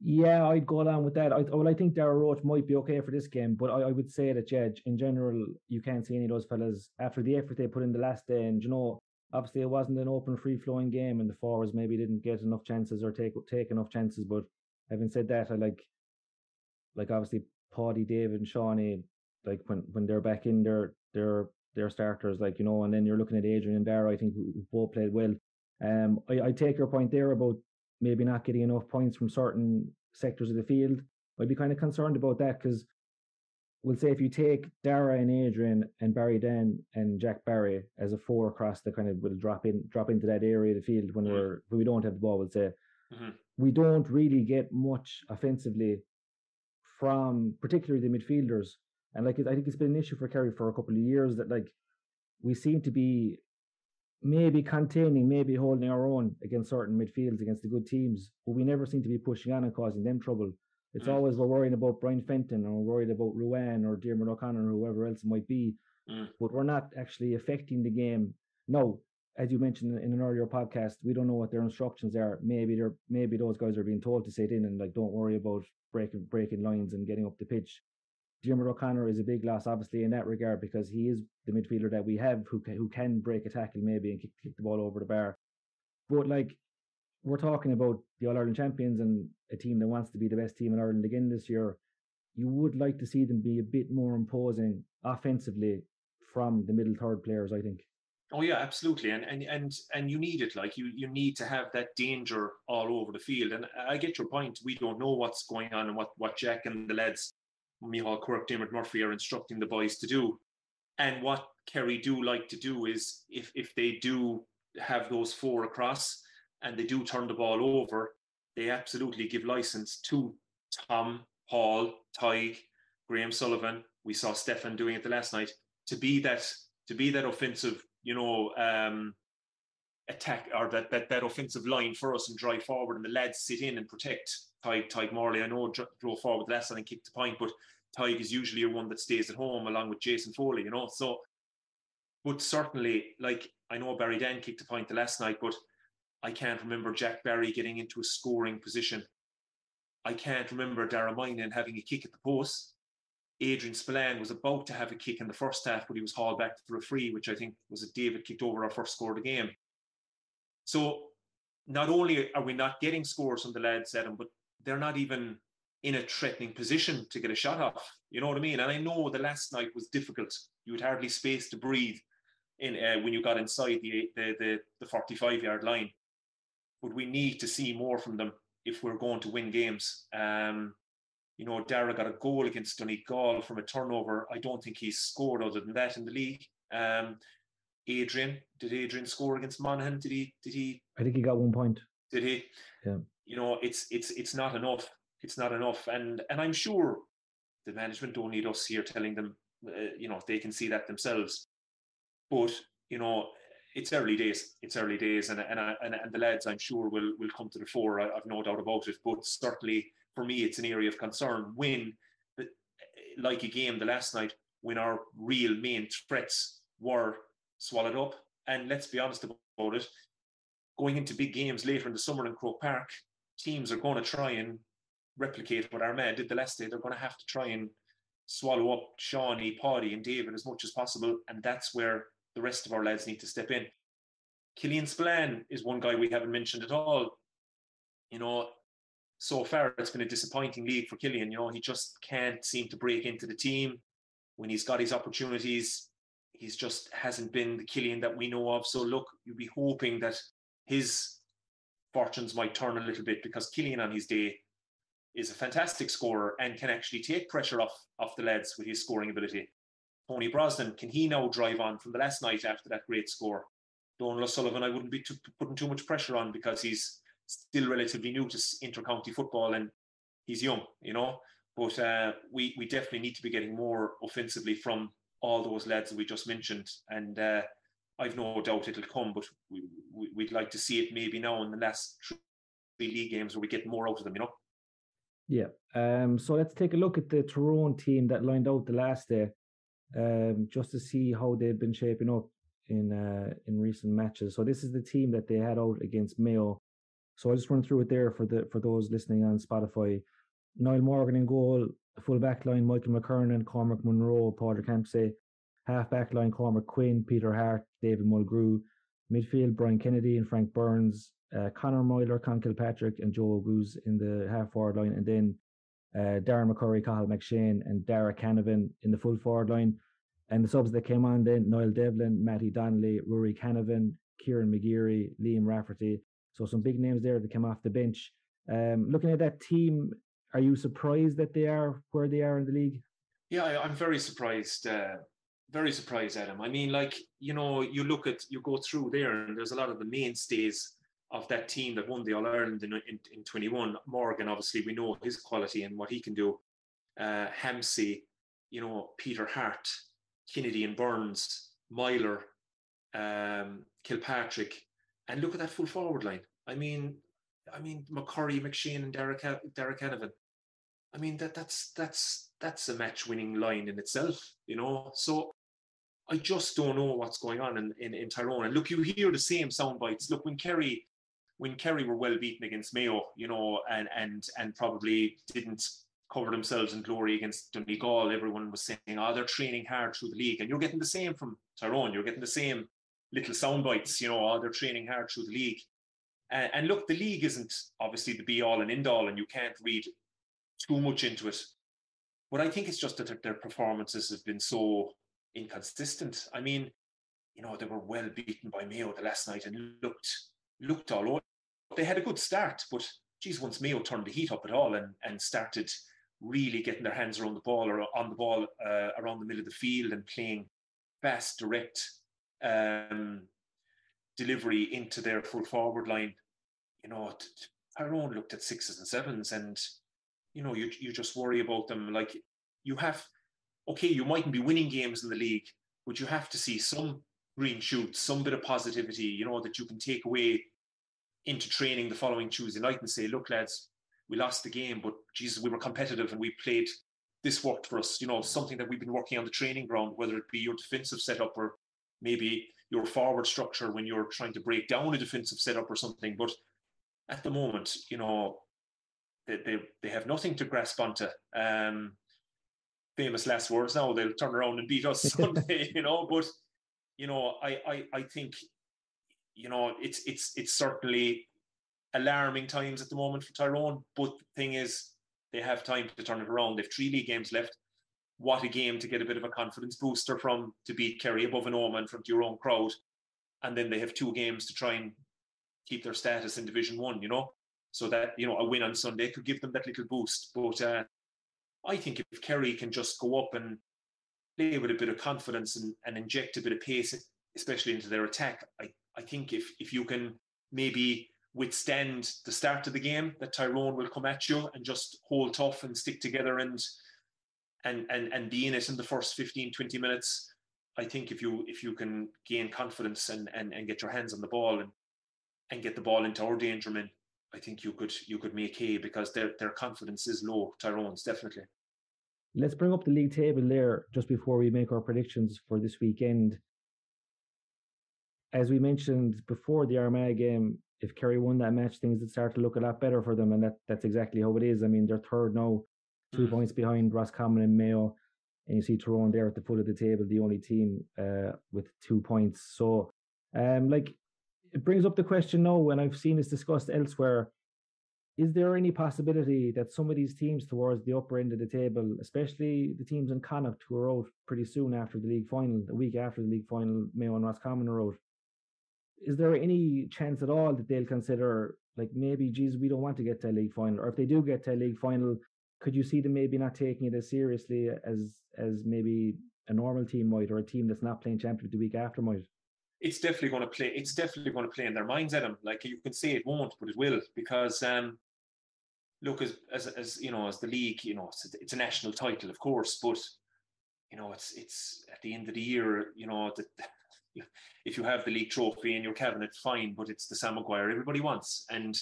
Yeah, I'd go along with that. I, well, I think Dara Roche might be okay for this game, but I, I would say that, Judge, in general, you can't see any of those fellas after the effort they put in the last day. And, you know, obviously it wasn't an open, free flowing game, and the forwards maybe didn't get enough chances or take take enough chances. But having said that, I like, like obviously, Paddy, David, and Seánie, like when when they're back in their their their starters, like you know, and then you're looking at Adrian and Dara, I think who both played well. Um, I, I take your point there about maybe not getting enough points from certain sectors of the field. I'd be kind of concerned about that because we'll say if you take Dara and Adrian and Barry Dan and Jack Barry as a four across the kind of will drop in drop into that area of the field when mm-hmm. we're when we don't have the ball, we'll say mm-hmm. we don't really get much offensively from particularly the midfielders and like I think it's been an issue for Kerry for a couple of years that like we seem to be maybe containing, maybe holding our own against certain midfields against the good teams, but we never seem to be pushing on and causing them trouble. It's mm. always we're worrying about Brian Fenton or we're worried about Ruane or Diarmuid O'Connor or whoever else it might be, mm. but we're not actually affecting the game. No, as you mentioned in an earlier podcast, we don't know what their instructions are. Maybe they're maybe those guys are being told to sit in and like don't worry about breaking breaking lines and getting up the pitch. Diarmuid O'Connor is a big loss, obviously, in that regard because he is the midfielder that we have who can, who can break a tackle maybe and kick, kick the ball over the bar. But like we're talking about the All Ireland champions and a team that wants to be the best team in Ireland again this year. You would like to see them be a bit more imposing offensively from the middle third players, I think. Oh yeah, absolutely, and and and and you need it. Like you, you need to have that danger all over the field. And I get your point. We don't know what's going on and what what Jack and the lads, Micheál Quirke, Diarmuid Murphy, are instructing the boys to do. And what Kerry do like to do is, if if they do have those four across and they do turn the ball over, they absolutely give license to Tom, Paul, Tadhg, Graham Sullivan. We saw Stefan doing it the last night to be that to be that offensive you know, um, attack or that, that that offensive line for us and drive forward, and the lads sit in and protect. Tadhg, Tadhg Morley, I know drove forward less and then kicked the point, but Tadhg is usually a one that stays at home along with Jason Foley, you know. So, but certainly, like I know Barry Dan kicked a point the last night, but I can't remember Jack Barry getting into a scoring position. I can't remember Dara Moynihan having a kick at the post. Adrian Spillane was about to have a kick in the first half, but he was hauled back for a free, which I think was a David kicked over our first score of the game. So not only are we not getting scores from the lads, Adam, but they're not even in a threatening position to get a shot off. You know what I mean? And I know the last night was difficult. You had hardly space to breathe in uh, when you got inside the, the the the 45 yard line. But we need to see more from them if we're going to win games. Um, you know, Dara got a goal against Donegal from a turnover. I don't think he's scored other than that in the league. Um, Adrian, did Adrian score against Monaghan? Did he? Did he? I think he got one point. Did he? Yeah. You know, it's it's it's not enough. It's not enough, and and I'm sure the management don't need us here telling them. Uh, you know, they can see that themselves. But you know, it's early days. It's early days, and and and, and the lads, I'm sure, will will come to the fore. I, I've no doubt about it. But certainly, for me, it's an area of concern when, like a game the last night, when our real main threats were swallowed up. And let's be honest about it, going into big games later in the summer in Croke Park, teams are going to try and replicate what Armagh did the last day. They're going to have to try and swallow up Seánie, Paddy, and David as much as possible. And that's where the rest of our lads need to step in. Killian Spillane is one guy we haven't mentioned at all. You know, so far it's been a disappointing league for Killian. You know, he just can't seem to break into the team. When he's got his opportunities, he's just hasn't been the Killian that we know of. So look, you'd be hoping that his fortunes might turn a little bit because Killian on his day is a fantastic scorer and can actually take pressure off off the lads with his scoring ability. Tony Brosnan, can he now drive on from the last night after that great score? Donal O'Sullivan, I wouldn't be too, putting too much pressure on because he's still relatively new to inter-county football and he's young, you know. But uh, we we definitely need to be getting more offensively from all those lads we just mentioned, and uh, I've no doubt it'll come. But we, we would like to see it maybe now in the last three league games where we get more out of them, you know. Yeah. Um. So let's take a look at the Tyrone team that lined out the last day, um, just to see how they've been shaping up in uh in recent matches. So this is the team that they had out against Mayo so I just run through it there for the for those listening on Spotify. Niall Morgan in goal, full back line Michael McKernan, Cormac Munroe, Paul Campsey, half back line Cormac Quinn, Peter Harte, David Mulgrew, midfield Brian Kennedy and Frank Burns, uh, Conor Meyler, Conn Kilpatrick, and Joe Oguz in the half forward line, and then uh, Darren McCurry, Cathal McShane, and Darragh Canavan in the full forward line. And the subs that came on then Niall Devlin, Matty Donnelly, Rory Canavan, Kieran McGeary, Liam Rafferty, so some big names there that came off the bench. Um, looking at that team, are you surprised that they are where they are in the league? Yeah, I, am very surprised. Uh, very surprised, Adam. I mean, like you know, you look at you go through there, and there's a lot of the mainstays of that team that won the All Ireland in, in, in 21. Morgan, obviously, we know his quality and what he can do. Uh, you know, Peter Harte, Kennedy and Burns, Meyler, um, Kilpatrick, and look at that full forward line. I mean, I mean McCurry, McShane, and Derek Darragh Canavan. I mean that that's that's that's a match winning line in itself, you know. So I just don't know what's going on in, in, in Tyrone. And look, you hear the same sound bites. Look, when Kerry when Kerry were well beaten against Mayo, you know, and and and probably didn't cover themselves in glory against Donegal, everyone was saying, "Oh, they're training hard through the league," and you're getting the same from Tyrone. You're getting the same little sound bites, you know, "Oh, they're training hard through the league." And, and look, the league isn't obviously the be all and end all, and you can't read too much into it. But I think it's just that their performances have been so inconsistent. I mean, you know, they were well beaten by Mayo the last night and looked looked all over. They had a good start, but geez, once Mayo turned the heat up at all and, and started really getting their hands around the ball or on the ball uh, around the middle of the field and playing fast, direct um, delivery into their full forward line, you know, Tyrone looked at sixes and sevens and you know, you you just worry about them. Like you have, okay, you mightn't be winning games in the league, but you have to see some green shoots, some bit of positivity, you know, that you can take away into training the following Tuesday night and say, look, lads, we lost the game, but Jesus, we were competitive and we played. This worked for us, you know, something that we've been working on the training ground, whether it be your defensive setup or maybe your forward structure when you're trying to break down a defensive setup or something. But at the moment, you know, they, they, they have nothing to grasp onto. Um, famous last words now, they'll turn around and beat us Sunday, you know, but you know, I, I, I think, you know, it's it's it's certainly alarming times at the moment for Tyrone. But the thing is, they have time to turn it around. They've three league games left. What a game to get a bit of a confidence booster from to beat Kerry above an Omagh in front your own crowd. And then they have two games to try and keep their status in Division One, you know so that you know a win on Sunday could give them that little boost. But uh, I think if Kerry can just go up and play with a bit of confidence and, and inject a bit of pace, especially into their attack, I, I think if if you can maybe withstand the start of the game, that Tyrone will come at you and just hold tough and stick together and and and and be in it in the first 15, 20 minutes. I think if you if you can gain confidence and and, and get your hands on the ball and and get the ball into our danger men, I think you could you could make hay because their their confidence is low. Tyrone's definitely. Let's bring up the league table there just before we make our predictions for this weekend. As we mentioned before the Armagh game, if Kerry won that match, things would start to look a lot better for them, and that that's exactly how it is. I mean, they're third now, two mm. points behind Roscommon and Mayo, and you see Tyrone there at the foot of the table, the only team uh, with two points. So, um, like it brings up the question now, and I've seen this discussed elsewhere. Is there any possibility that some of these teams towards the upper end of the table, especially the teams in Connacht who are out pretty soon after the league final, a week after the league final, Mayo and Roscommon are out, is there any chance at all that they'll consider like maybe, geez, we don't want to get to a league final, or if they do get to a league final, could you see them maybe not taking it as seriously as as maybe a normal team might, or a team that's not playing championship the week after might? It's definitely going to play. It's definitely going to play in their minds, Adam. Like you can say it won't, but it will because um, look, as, as as you know, as the league, you know, it's a, it's a national title, of course, but you know, it's it's at the end of the year, you know, that if you have the league trophy in your cabinet, fine, but it's the Sam Maguire everybody wants, and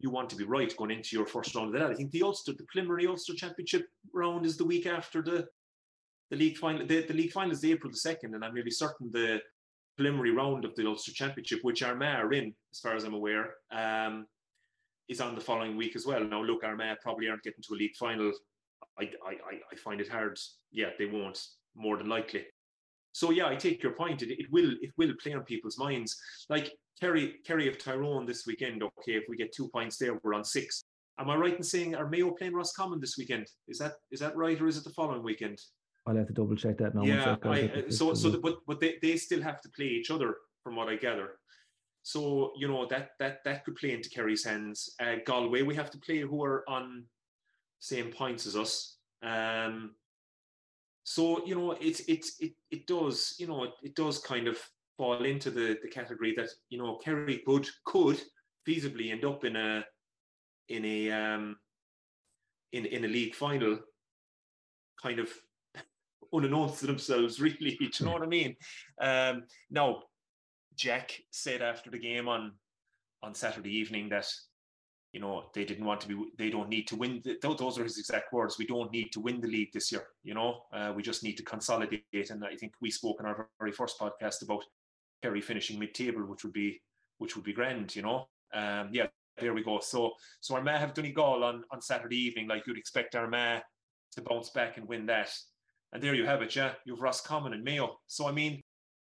you want to be right going into your first round of that. I think the Ulster, the preliminary Ulster Championship round is the week after the the league final. The, the league final is April the second, and I'm nearly certain the preliminary round of the Ulster Championship, which Armagh are in, as far as I'm aware, um, is on the following week as well. Now, look, Armagh probably aren't getting to a league final. I, I, I find it hard. Yeah, they won't, more than likely. So yeah, I take your point. It, it will it will play on people's minds. Like Kerry Kerry of Tyrone this weekend. Okay, if we get two points there, we're on six. Am I right in saying are Mayo playing Roscommon this weekend? Is that is that right, or is it the following weekend? I'll have to double check that now. Yeah, I, uh, so so the, but but they, they still have to play each other from what I gather. So you know that that that could play into Kerry's hands. Uh, Galway, we have to play who are on same points as us. Um, so you know it's it's it it does you know it, it does kind of fall into the the category that you know Kerry could could feasibly end up in a in a um in in a league final kind of unbeknownst to themselves, really. Do you know what I mean? Um, now, Jack said after the game on on Saturday evening that you know, they didn't want to be, they don't need to win. The, those are his exact words. We don't need to win the league this year. You know, uh, we just need to consolidate. And I think we spoke in our very first podcast about Kerry finishing mid-table, which would be, which would be grand. You know, um, yeah, there we go. So, so Armagh have Donegal on on Saturday evening, like you'd expect Armagh to bounce back and win that. And there you have it. Yeah, you've Roscommon and Mayo. So I mean,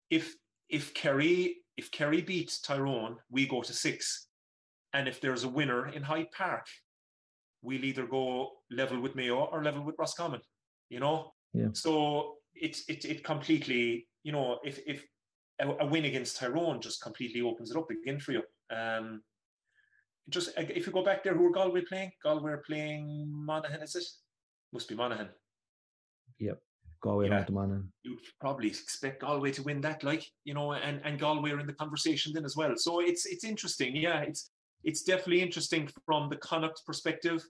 if if Kerry if Kerry beats Tyrone, we go to six and if there's a winner in Hyde Park, we'll either go level with Mayo or level with Roscommon, you know? Yeah. So it's it, it completely, you know, if if a, a, win against Tyrone just completely opens it up again for you. Um, just if you go back there, who are Galway playing? Galway are playing Monaghan, is it? Must be Monaghan. Yep. Galway yeah. Monaghan. You'd probably expect Galway to win that, like, you know, and, and Galway are in the conversation then as well. So it's it's interesting. Yeah, it's it's definitely interesting from the Connacht perspective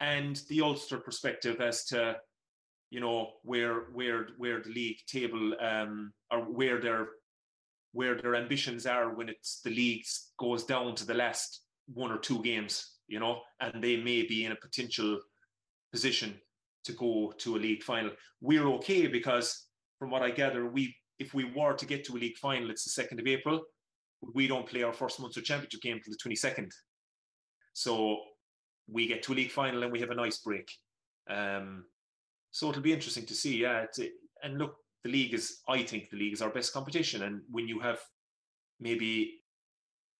and the Ulster perspective as to you know where where where the league table um, or where their where their ambitions are when it's the league goes down to the last one or two games, you know, and they may be in a potential position to go to a league final. We're okay because from what I gather, we if we were to get to a league final, it's the second of April we don't play our first Munster Championship game till the 22nd. So we get to a league final and we have a nice break. Um, so it'll be interesting to see. Yeah, and look, the league is, I think, the league is our best competition. And when you have maybe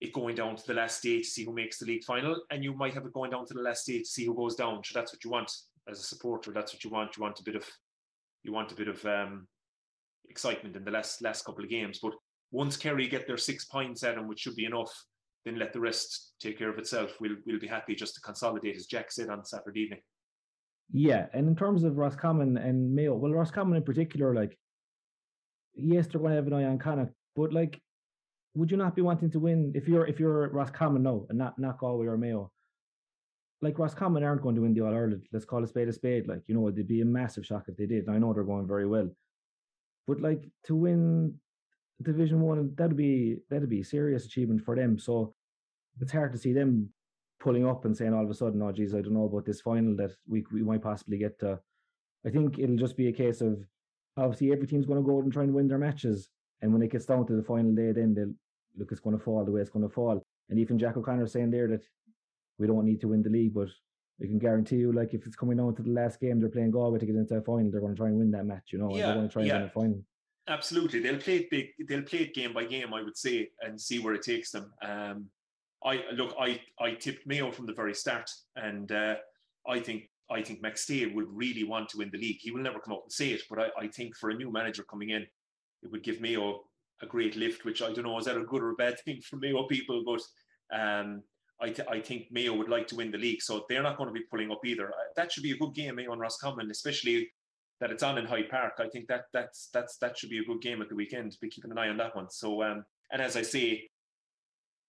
it going down to the last day to see who makes the league final, and you might have it going down to the last day to see who goes down. So that's what you want as a supporter. That's what you want. You want a bit of, you want a bit of um, excitement in the last last couple of games. But once Kerry get their six points at them, which should be enough, then let the rest take care of itself. We'll we'll be happy just to consolidate, as Jack said on Saturday evening. Yeah, and in terms of Roscommon and Mayo, well, Roscommon in particular, like, yes, they're going to have an eye on Connacht, but like, would you not be wanting to win if you're if you're Roscommon no, and not not Galway or Mayo? Like Roscommon aren't going to win the All Ireland. Let's call a spade a spade. Like you know, it'd be a massive shock if they did. I know they're going very well, but like to win Division One, that'd be that'd be a serious achievement for them. So it's hard to see them pulling up and saying all of a sudden, "Oh, geez, I don't know about this final that we we might possibly get to." I think it'll just be a case of obviously every team's going to go out and try and win their matches, and when it gets down to the final day, then they'll look it's going to fall the way it's going to fall. And even Jack O'Connor saying there that we don't need to win the league, but we can guarantee you, like if it's coming down to the last game, they're playing Galway to get into a final, they're going to try and win that match. You know, yeah, they're going to try and yeah. win a final. Absolutely, they'll play it big. They'll play it game by game, I would say, and see where it takes them. Um, I look, I I tipped Mayo from the very start, and uh, I think I think McStay would really want to win the league. He will never come out and say it, but I, I think for a new manager coming in, it would give Mayo a great lift. Which I don't know is that a good or a bad thing for Mayo people, but um, I, th- I think Mayo would like to win the league, so they're not going to be pulling up either. That should be a good game, Mayo and Roscommon, especially that it's on in Hyde Park. I think that that's that's that should be a good game at the weekend. Be keeping an eye on that one. So um, and as I say,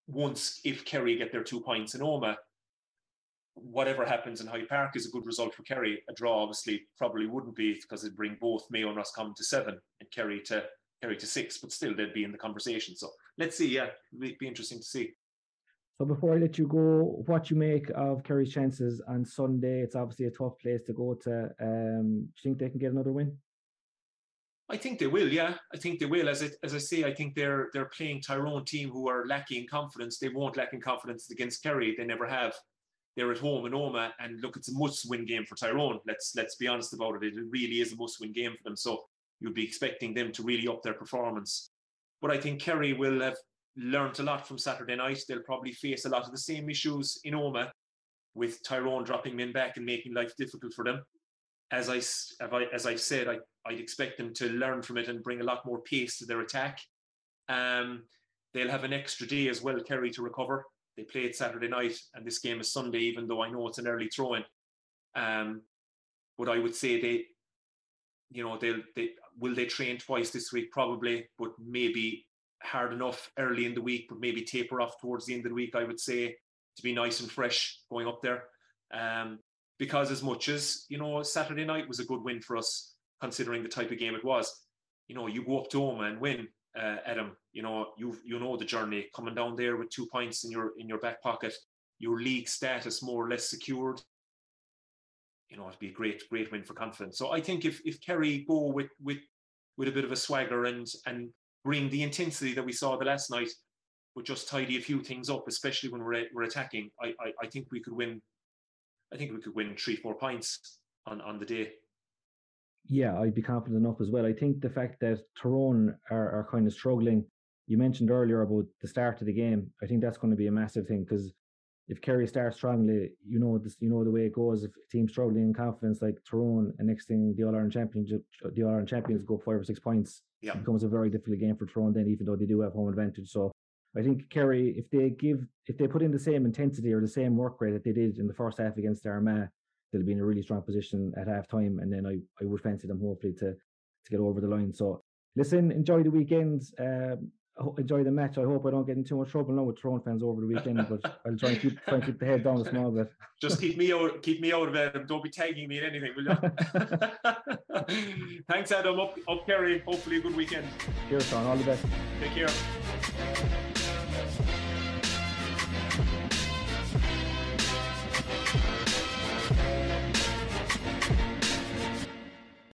once if Kerry get their two points in Omagh, whatever happens in Hyde Park is a good result for Kerry. A draw obviously probably wouldn't be because it'd bring both Mayo and Roscommon to seven and Kerry to Kerry to six, but still they'd be in the conversation. So let's see. Yeah, it'd be interesting to see. So before I let you go, what you make of Kerry's chances on Sunday? It's obviously a tough place to go to. Um, do you think they can get another win? I think they will. Yeah, I think they will. As I, as I say, I think they're they're playing Tyrone team who are lacking confidence. They won't lack in confidence against Kerry. They never have. They're at home in Omagh, and look, it's a must-win game for Tyrone. Let's let's be honest about it. It really is a must-win game for them. So you'd be expecting them to really up their performance. But I think Kerry will have learned a lot from Saturday night. They'll probably face a lot of the same issues in Omagh with Tyrone dropping men back and making life difficult for them. As I as I said, I, I'd expect them to learn from it and bring a lot more pace to their attack. Um, they'll have an extra day as well, Kerry, to recover. They played Saturday night, and this game is Sunday. Even though I know it's an early throw-in, um, but I would say they, you know, they'll they will they train twice this week probably, but maybe hard enough early in the week, but maybe taper off towards the end of the week, I would say, to be nice and fresh going up there. Um, because as much as, you know, Saturday night was a good win for us, considering the type of game it was, you know, you go up to Omagh and win, uh, Adam, you know, you you know the journey coming down there with two points in your in your back pocket your league status more or less secured, you know, it'd be a great, great win for confidence. So I think if if Kerry go with with with a bit of a swagger and and bring the intensity that we saw the last night, but just tidy a few things up, especially when we're we're attacking, I I, I think we could win. I think we could win three, four points on on the day. Yeah, I'd be confident enough as well. I think the fact that Tyrone are, are kind of struggling. You mentioned earlier about the start of the game. I think that's going to be a massive thing because if Kerry starts strongly, you know this, you know the way it goes. If a team's struggling in confidence like Tyrone, and next thing the All Ireland championship, the All Ireland champions go five or six points, yeah. it becomes a very difficult game for Tyrone. Then, even though they do have home advantage, so I think Kerry, if they give, if they put in the same intensity or the same work rate that they did in the first half against Armagh, they'll be in a really strong position at half time, and then I, I would fancy them hopefully to to get over the line. So listen, enjoy the weekend. Um, enjoy the match. I hope I don't get in too much trouble now with Tyrone fans over the weekend, but I'll try and keep try and keep the head down a small bit. Just keep me out keep me out of it don't be tagging me in anything, will you? Thanks, Adam. Up up Kerry. Hopefully a good weekend. Cheers, Seán. All the best. Take care.